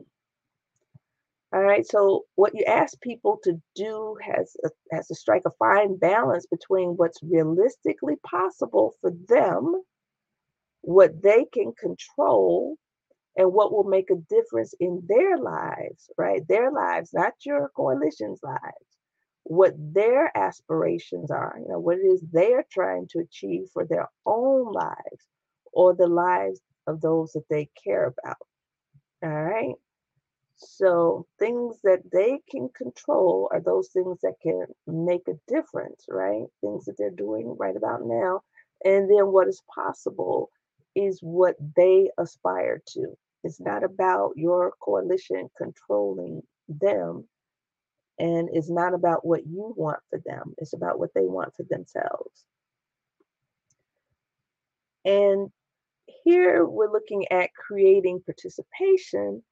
All right, so what you ask people to do has a, has to strike a fine balance between what's realistically possible for them, what they can control, and what will make a difference in their lives, right? Their lives, not your coalition's lives what their aspirations are, you know, what it is they're trying to achieve for their own lives or the lives of those that they care about. All right. So things that they can control are those things that can make a difference, right? Things that they're doing right about now. And then what is possible is what they aspire to. It's not about your coalition controlling them and it's not about what you want for them, it's about what they want for themselves. And here we're looking at creating participation.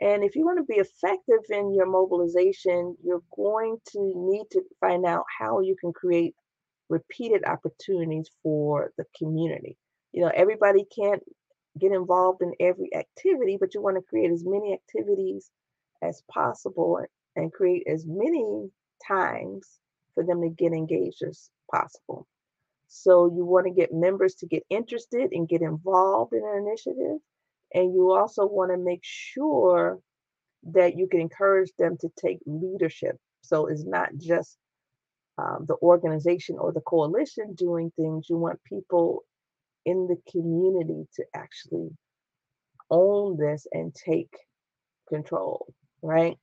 And if you want to be effective in your mobilization, you're going to need to find out how you can create repeated opportunities for the community. You know, everybody can't get involved in every activity, but you want to create as many activities as possible and create as many times for them to get engaged as possible. So you want to get members to get interested and get involved in an initiative. And you also want to make sure that you can encourage them to take leadership. So it's not just um, the organization or the coalition doing things. You want people in the community to actually own this and take control, right?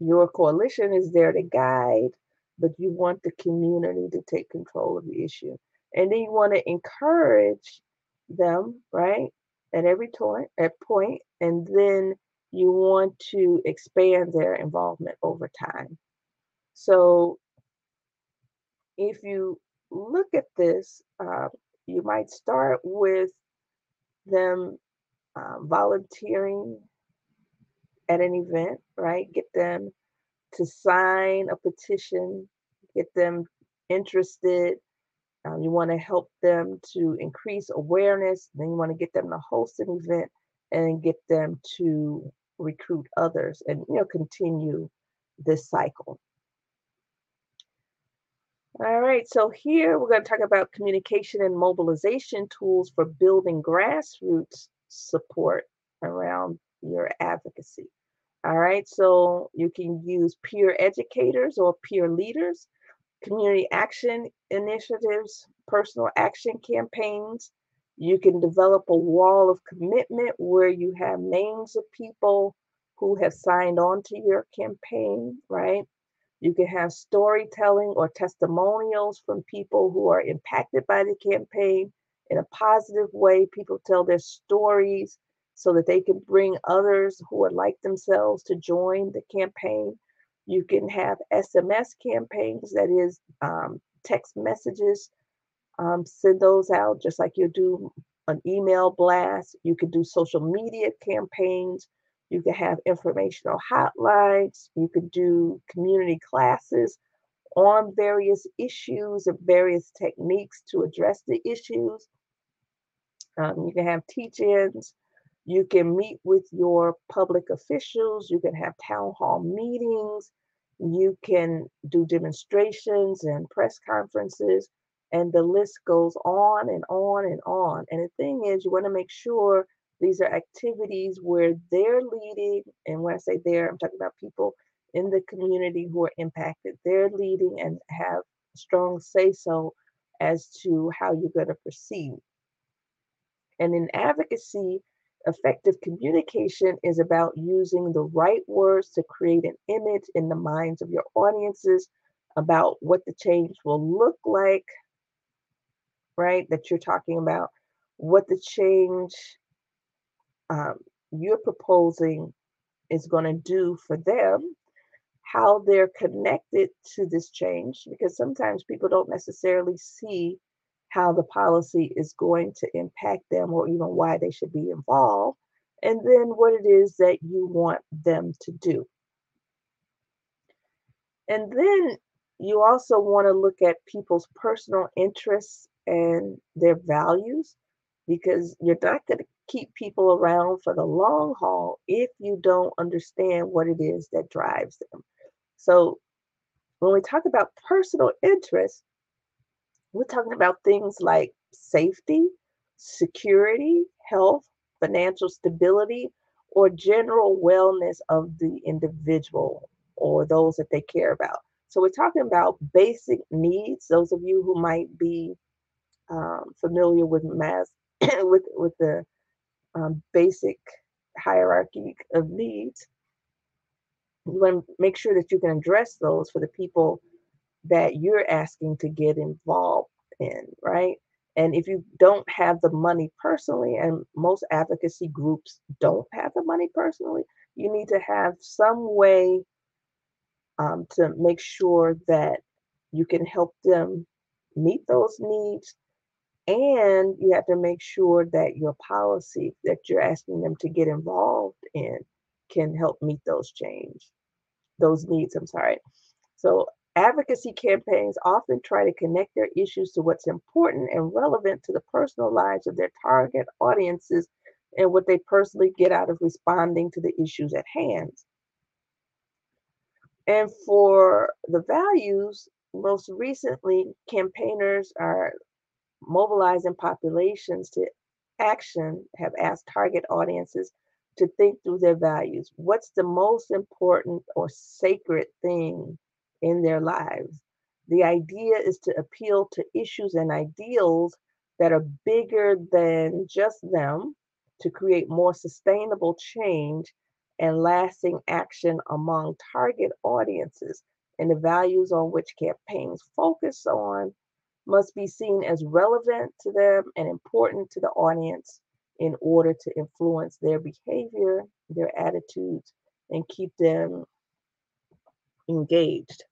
Your coalition is there to guide, but you want the community to take control of the issue. And then you want to encourage them, right? At every point, at point, and then you want to expand their involvement over time. So if you look at this, uh, you might start with them um, volunteering at an event, right? Get them to sign a petition, get them interested. Um, you want to help them to increase awareness. Then you want to get them to host an event and get them to recruit others and you know continue this cycle. All right, so here we're going to talk about communication and mobilization tools for building grassroots support around your advocacy. All right, so you can use peer educators or peer leaders, community action initiatives, personal action campaigns. You can develop a wall of commitment where you have names of people who have signed on to your campaign, right? You can have storytelling or testimonials from people who are impacted by the campaign in a positive way. People tell their stories so that they can bring others who are like themselves to join the campaign. You can have SMS campaigns, that is, um, text messages, um, send those out just like you do an email blast. You can do social media campaigns. You could have informational hotlines. You could do community classes on various issues and various techniques to address the issues. Um, you can have teach ins. You can meet with your public officials. You can have town hall meetings. You can do demonstrations and press conferences. And the list goes on and on and on. And the thing is, you want to make sure these are activities where they're leading. And when I say they're, I'm talking about people in the community who are impacted. They're leading and have strong say so as to how you're going to proceed. And in advocacy, Effective communication is about using the right words to create an image in the minds of your audiences about what the change will look like, right? That you're talking about, what the change um, you're proposing is going to do for them, how they're connected to this change, because sometimes people don't necessarily see how the policy is going to impact them or even why they should be involved, and then what it is that you want them to do. And then you also want to look at people's personal interests and their values because you're not going to keep people around for the long haul if you don't understand what it is that drives them. So, when we talk about personal interests, we're talking about things like safety, security, health, financial stability, or general wellness of the individual or those that they care about. So we're talking about basic needs. Those of you who might be um, familiar with mass with with the um, basic hierarchy of needs, you want to make sure that you can address those for the people that you're asking to get involved in, right? And if you don't have the money personally, and most advocacy groups don't have the money personally, you need to have some way um, to make sure that you can help them meet those needs. And you have to make sure that your policy that you're asking them to get involved in can help meet those change, those needs. I'm sorry. So advocacy campaigns often try to connect their issues to what's important and relevant to the personal lives of their target audiences and what they personally get out of responding to the issues at hand. And for the values, most recently, campaigners are mobilizing populations to action, have asked target audiences to think through their values. What's the most important or sacred thing in their lives? The idea is to appeal to issues and ideals that are bigger than just them to create more sustainable change and lasting action among target audiences. And the values on which campaigns focus on must be seen as relevant to them and important to the audience in order to influence their behavior, their attitudes, and keep them engaged.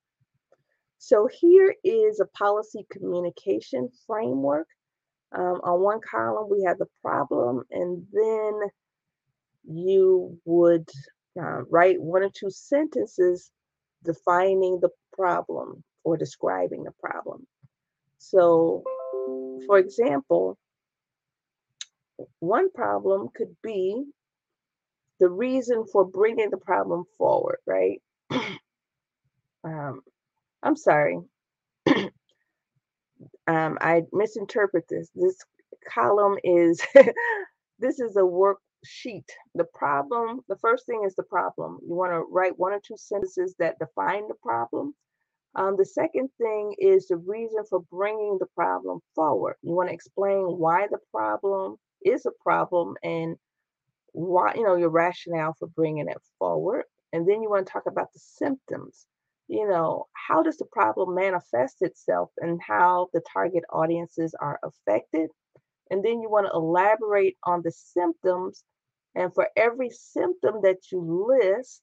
So here is a policy communication framework. Um, on one column, we have the problem, and then you would uh, write one or two sentences defining the problem or describing the problem. So, for example, one problem could be the reason for bringing the problem forward, right? um, I'm sorry. um, I misinterpret this. This column is this is a worksheet. The problem, the first thing is the problem. You want to write one or two sentences that define the problem. Um, the second thing is the reason for bringing the problem forward. You want to explain why the problem is a problem and why, you know, your rationale for bringing it forward. And then you want to talk about the symptoms. You know, how does the problem manifest itself and how the target audiences are affected? And then you want to elaborate on the symptoms and for every symptom that you list,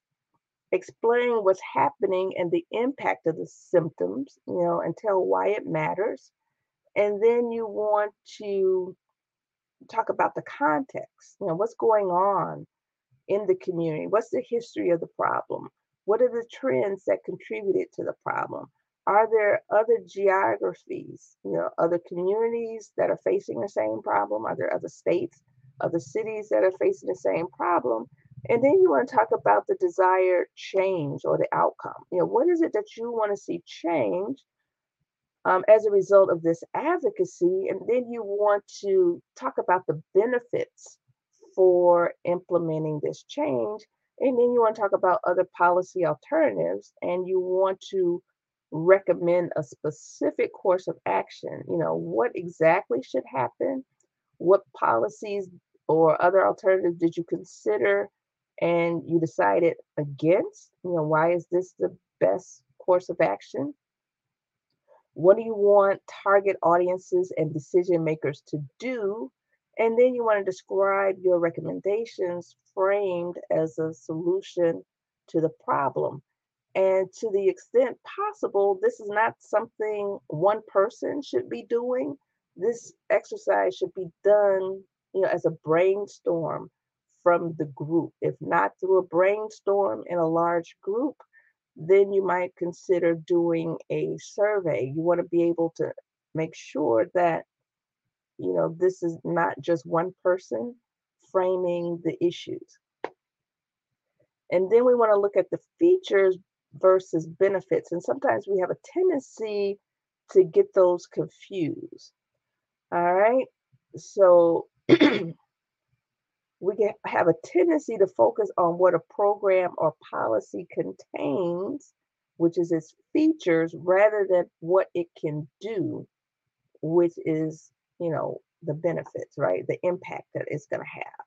explain what's happening and the impact of the symptoms, you know, and tell why it matters. And then you want to talk about the context, you know, what's going on in the community, what's the history of the problem, what are the trends that contributed to the problem, are there other geographies, you know, other communities that are facing the same problem, are there other states other cities that are facing the same problem. And then you want to talk about the desired change or the outcome. You know, what is it that you want to see change um, as a result of this advocacy? And then you want to talk about the benefits for implementing this change. And then you want to talk about other policy alternatives and you want to recommend a specific course of action. You know, what exactly should happen? what policies or other alternatives did you consider and you decided against? You know, why is this the best course of action? What do you want target audiences and decision makers to do? And then you want to describe your recommendations framed as a solution to the problem. And to the extent possible, this is not something one person should be doing. This exercise should be done, you know, as a brainstorm from the group. If not through a brainstorm in a large group, then you might consider doing a survey. You want to be able to make sure that you know, this is not just one person framing the issues. And then we want to look at the features versus benefits. And sometimes we have a tendency to get those confused. All right. So we have a tendency to focus on what a program or policy contains, which is its features, rather than what it can do, which is you know, the benefits, right? The impact that it's going to have.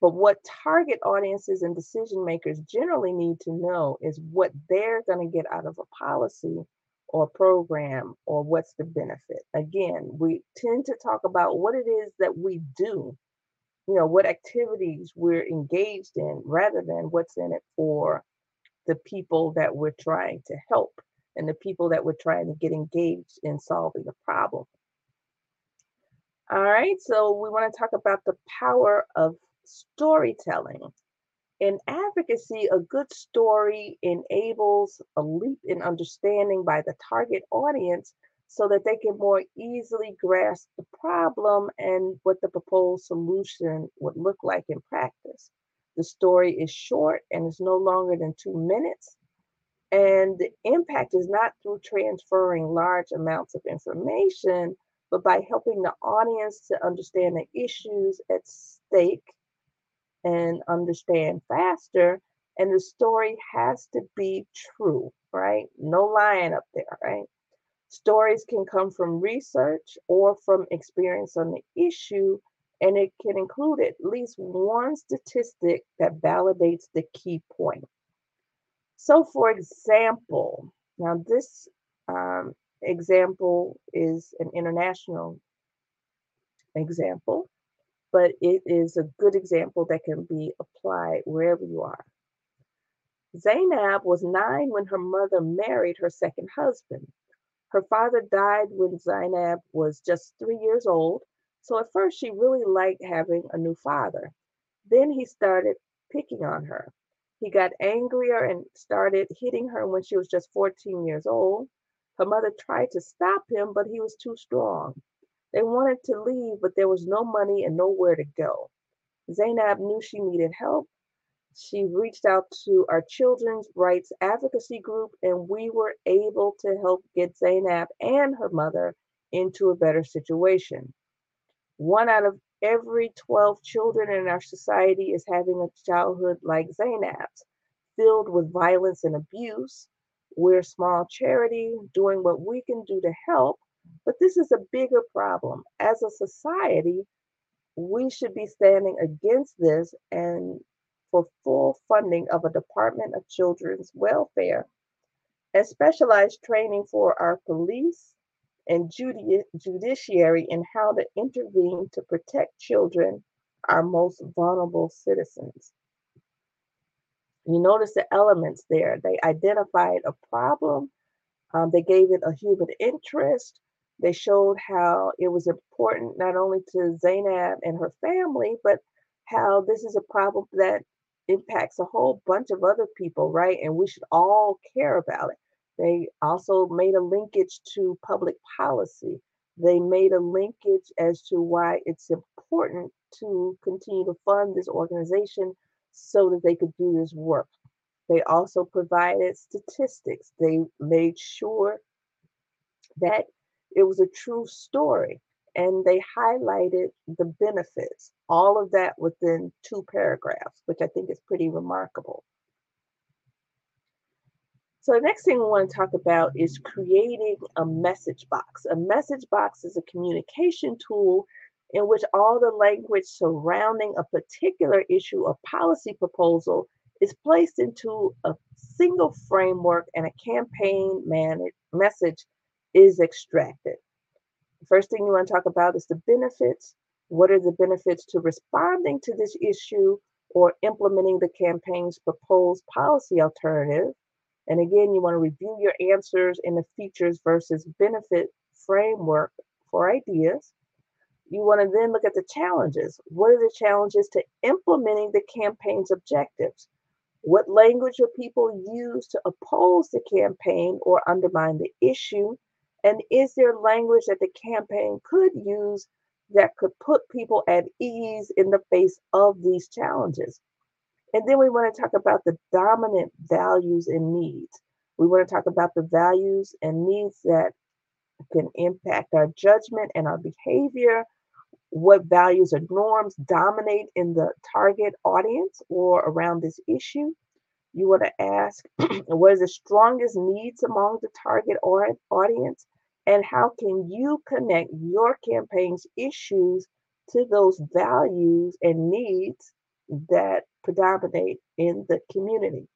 But what target audiences and decision makers generally need to know is what they're going to get out of a policy or program or what's the benefit. Again, we tend to talk about what it is that we do, you know, what activities we're engaged in rather than what's in it for the people that we're trying to help and the people that we're trying to get engaged in solving the problem. All right, so we want to talk about the power of storytelling. In advocacy, a good story enables a leap in understanding by the target audience so that they can more easily grasp the problem and what the proposed solution would look like in practice. The story is short and is no longer than two minutes. And the impact is not through transferring large amounts of information, but by helping the audience to understand the issues at stake and understand faster. And the story has to be true, right? No lying up there, right? Stories can come from research or from experience on the issue, and it can include at least one statistic that validates the key point. So, for example, now this um, example is an international example, but it is a good example that can be applied wherever you are. Zainab was nine when her mother married her second husband. Her father died when Zainab was just three years old, so at first she really liked having a new father. Then he started picking on her. He got angrier and started hitting her when she was just 14 years old. Her mother tried to stop him, but he was too strong. They wanted to leave, but there was no money and nowhere to go. Zainab knew she needed help. She reached out to our children's rights advocacy group, and we were able to help get Zainab and her mother into a better situation. One out of every 12 children in our society is having a childhood like Zainab's, filled with violence and abuse, we're a small charity doing what we can do to help, but this is a bigger problem. As a society, we should be standing against this and for full funding of a Department of Children's Welfare and specialized training for our police and judi- judiciary in how to intervene to protect children, our most vulnerable citizens. You notice the elements there. They identified a problem, um, they gave it a human interest. They showed how it was important not only to Zainab and her family, but how this is a problem that impacts a whole bunch of other people, right? And we should all care about it. They also made a linkage to public policy. They made a linkage as to why it's important to continue to fund this organization so that they could do this work. They also provided statistics. They made sure that it was a true story and they highlighted the benefits, all of that within two paragraphs, which I think is pretty remarkable. So the next thing we want to talk about is creating a message box. A message box is a communication tool in which all the language surrounding a particular issue or policy proposal is placed into a single framework and a campaign message is extracted. First thing you want to talk about is the benefits. What are the benefits to responding to this issue or implementing the campaign's proposed policy alternative? And again, you want to review your answers in the features versus benefit framework for ideas. You want to then look at the challenges. What are the challenges to implementing the campaign's objectives? What language will people use to oppose the campaign or undermine the issue? And is there language that the campaign could use that could put people at ease in the face of these challenges? And then we want to talk about the dominant values and needs. We want to talk about the values and needs that can impact our judgment and our behavior. What values or norms dominate in the target audience or around this issue? You want to ask what is the strongest needs among the target audience? And how can you connect your campaign's issues to those values and needs that predominate in the community?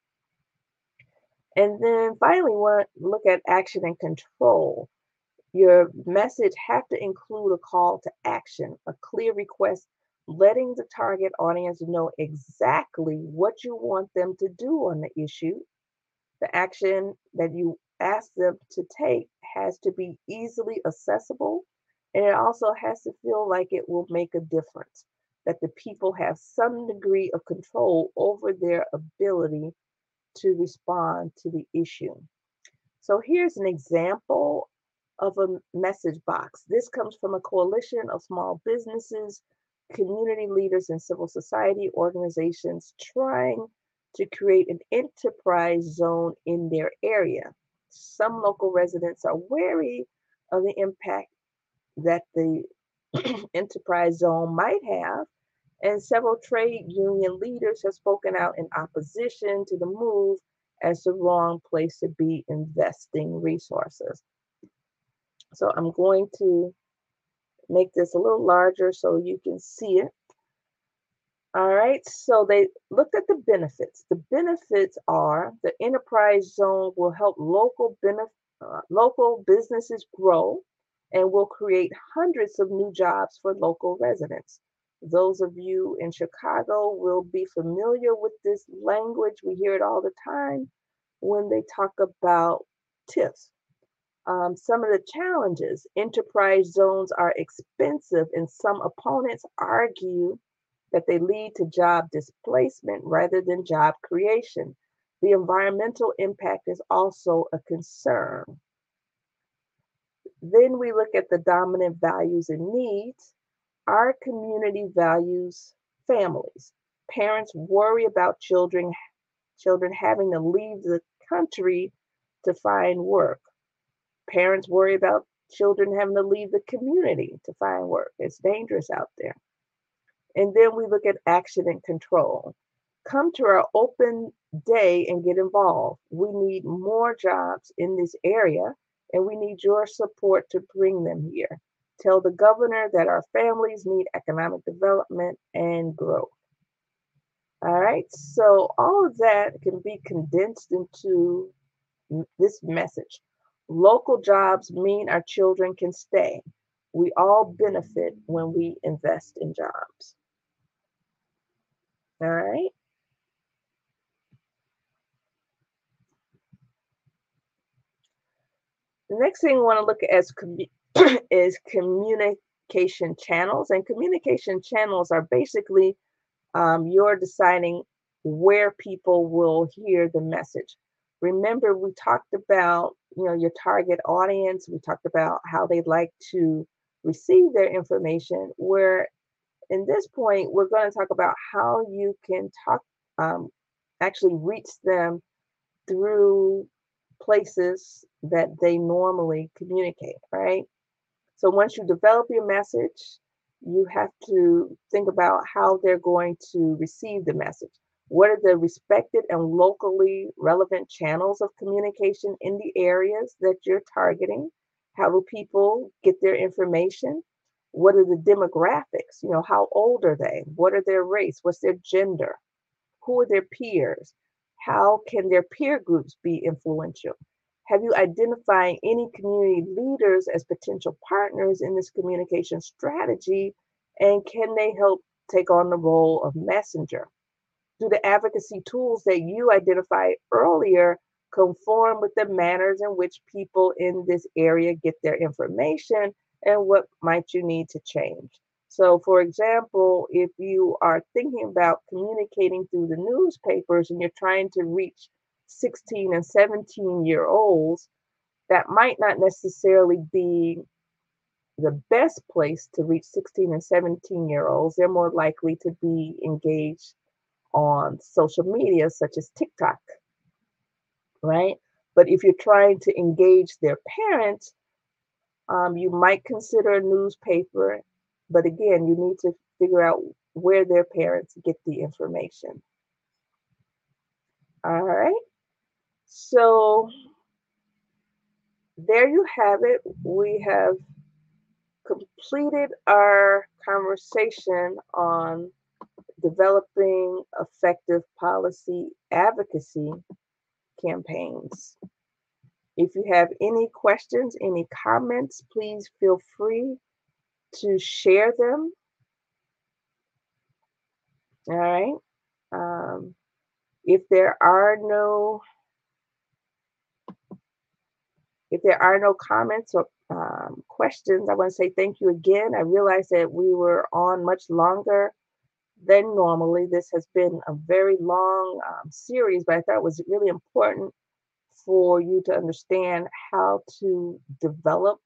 And then finally, want to look at action and control. Your message have to include a call to action, a clear request, letting the target audience know exactly what you want them to do on the issue. The action that you ask them to take has to be easily accessible, and it also has to feel like it will make a difference, that the people have some degree of control over their ability to respond to the issue. So here's an example of a message box. This comes from a coalition of small businesses, community leaders, and civil society organizations trying to create an enterprise zone in their area. Some local residents are wary of the impact that the enterprise zone might have, and several trade union leaders have spoken out in opposition to the move as the wrong place to be investing resources. So I'm going to make this a little larger so you can see it. All right, so they looked at the benefits. The benefits are the enterprise zone will help local benef- uh, local businesses grow and will create hundreds of new jobs for local residents. Those of you in Chicago will be familiar with this language. We hear it all the time when they talk about TIFs, um, some of the challenges enterprise zones are expensive, and some opponents argue that they lead to job displacement rather than job creation. The environmental impact is also a concern. Then we look at the dominant values and needs. Our community values families. Parents worry about children, children having to leave the country to find work. Parents worry about children having to leave the community to find work. It's dangerous out there. And then we look at and control. Come to our open day and get involved. We need more jobs in this area, and we need your support to bring them here. Tell the governor that our families need economic development and growth. All right, so all of that can be condensed into this message. Local jobs mean our children can stay. We all benefit when we invest in jobs. All right. The next thing we want to look at is, commu- is communication channels. And communication channels are basically um, you're deciding where people will hear the message. Remember, we talked about you know your target audience. We talked about how they'd like to receive their information. Where in this point, we're going to talk about how you can talk, um, actually reach them through places that they normally communicate, right? So once you develop your message, you have to think about how they're going to receive the message. What are the respected and locally relevant channels of communication in the areas that you're targeting? How do people get their information? What are the demographics? You know, how old are they? What are their race? What's their gender? Who are their peers? How can their peer groups be influential? Have you identified any community leaders as potential partners in this communication strategy? And can they help take on the role of messenger? Do the advocacy tools that you identified earlier conform with the manners in which people in this area get their information and what might you need to change? So, for example, if you are thinking about communicating through the newspapers and you're trying to reach 16 and 17 year olds, that might not necessarily be the best place to reach 16 and 17 year olds. They're more likely to be engaged on social media, such as TikTok, right? But if you're trying to engage their parents, um, you might consider a newspaper. But again, you need to figure out where their parents get the information. All right. So there you have it. We have completed our conversation on developing effective policy advocacy campaigns. If you have any questions, any comments, please feel free to share them. All right. Um, if there are no if there are no comments or um, questions, I want to say thank you again. I realize that we were on much longer than normally. This has been a very long um, series, but I thought it was really important for you to understand how to develop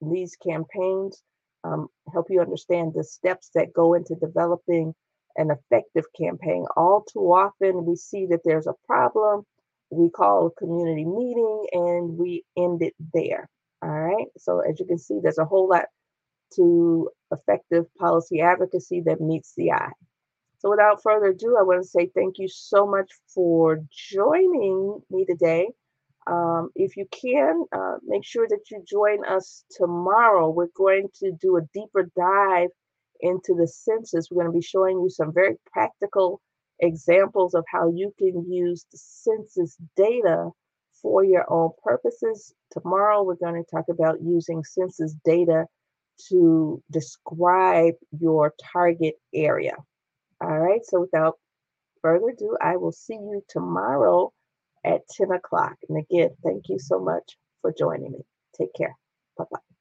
these campaigns, um, help you understand the steps that go into developing an effective campaign. All too often, we see that there's a problem, we call a community meeting, and we end it there. All right. So, as you can see, there's a whole lot to effective policy advocacy that meets the eye. So, without further ado, I want to say thank you so much for joining me today. Um, if you can, uh, make sure that you join us tomorrow. We're going to do a deeper dive into the census. We're going to be showing you some very practical examples of how you can use the census data for your own purposes. Tomorrow, we're going to talk about using census data to describe your target area. All right, so without further ado, I will see you tomorrow at 10 o'clock. And again, thank you so much for joining me. Take care. Bye bye.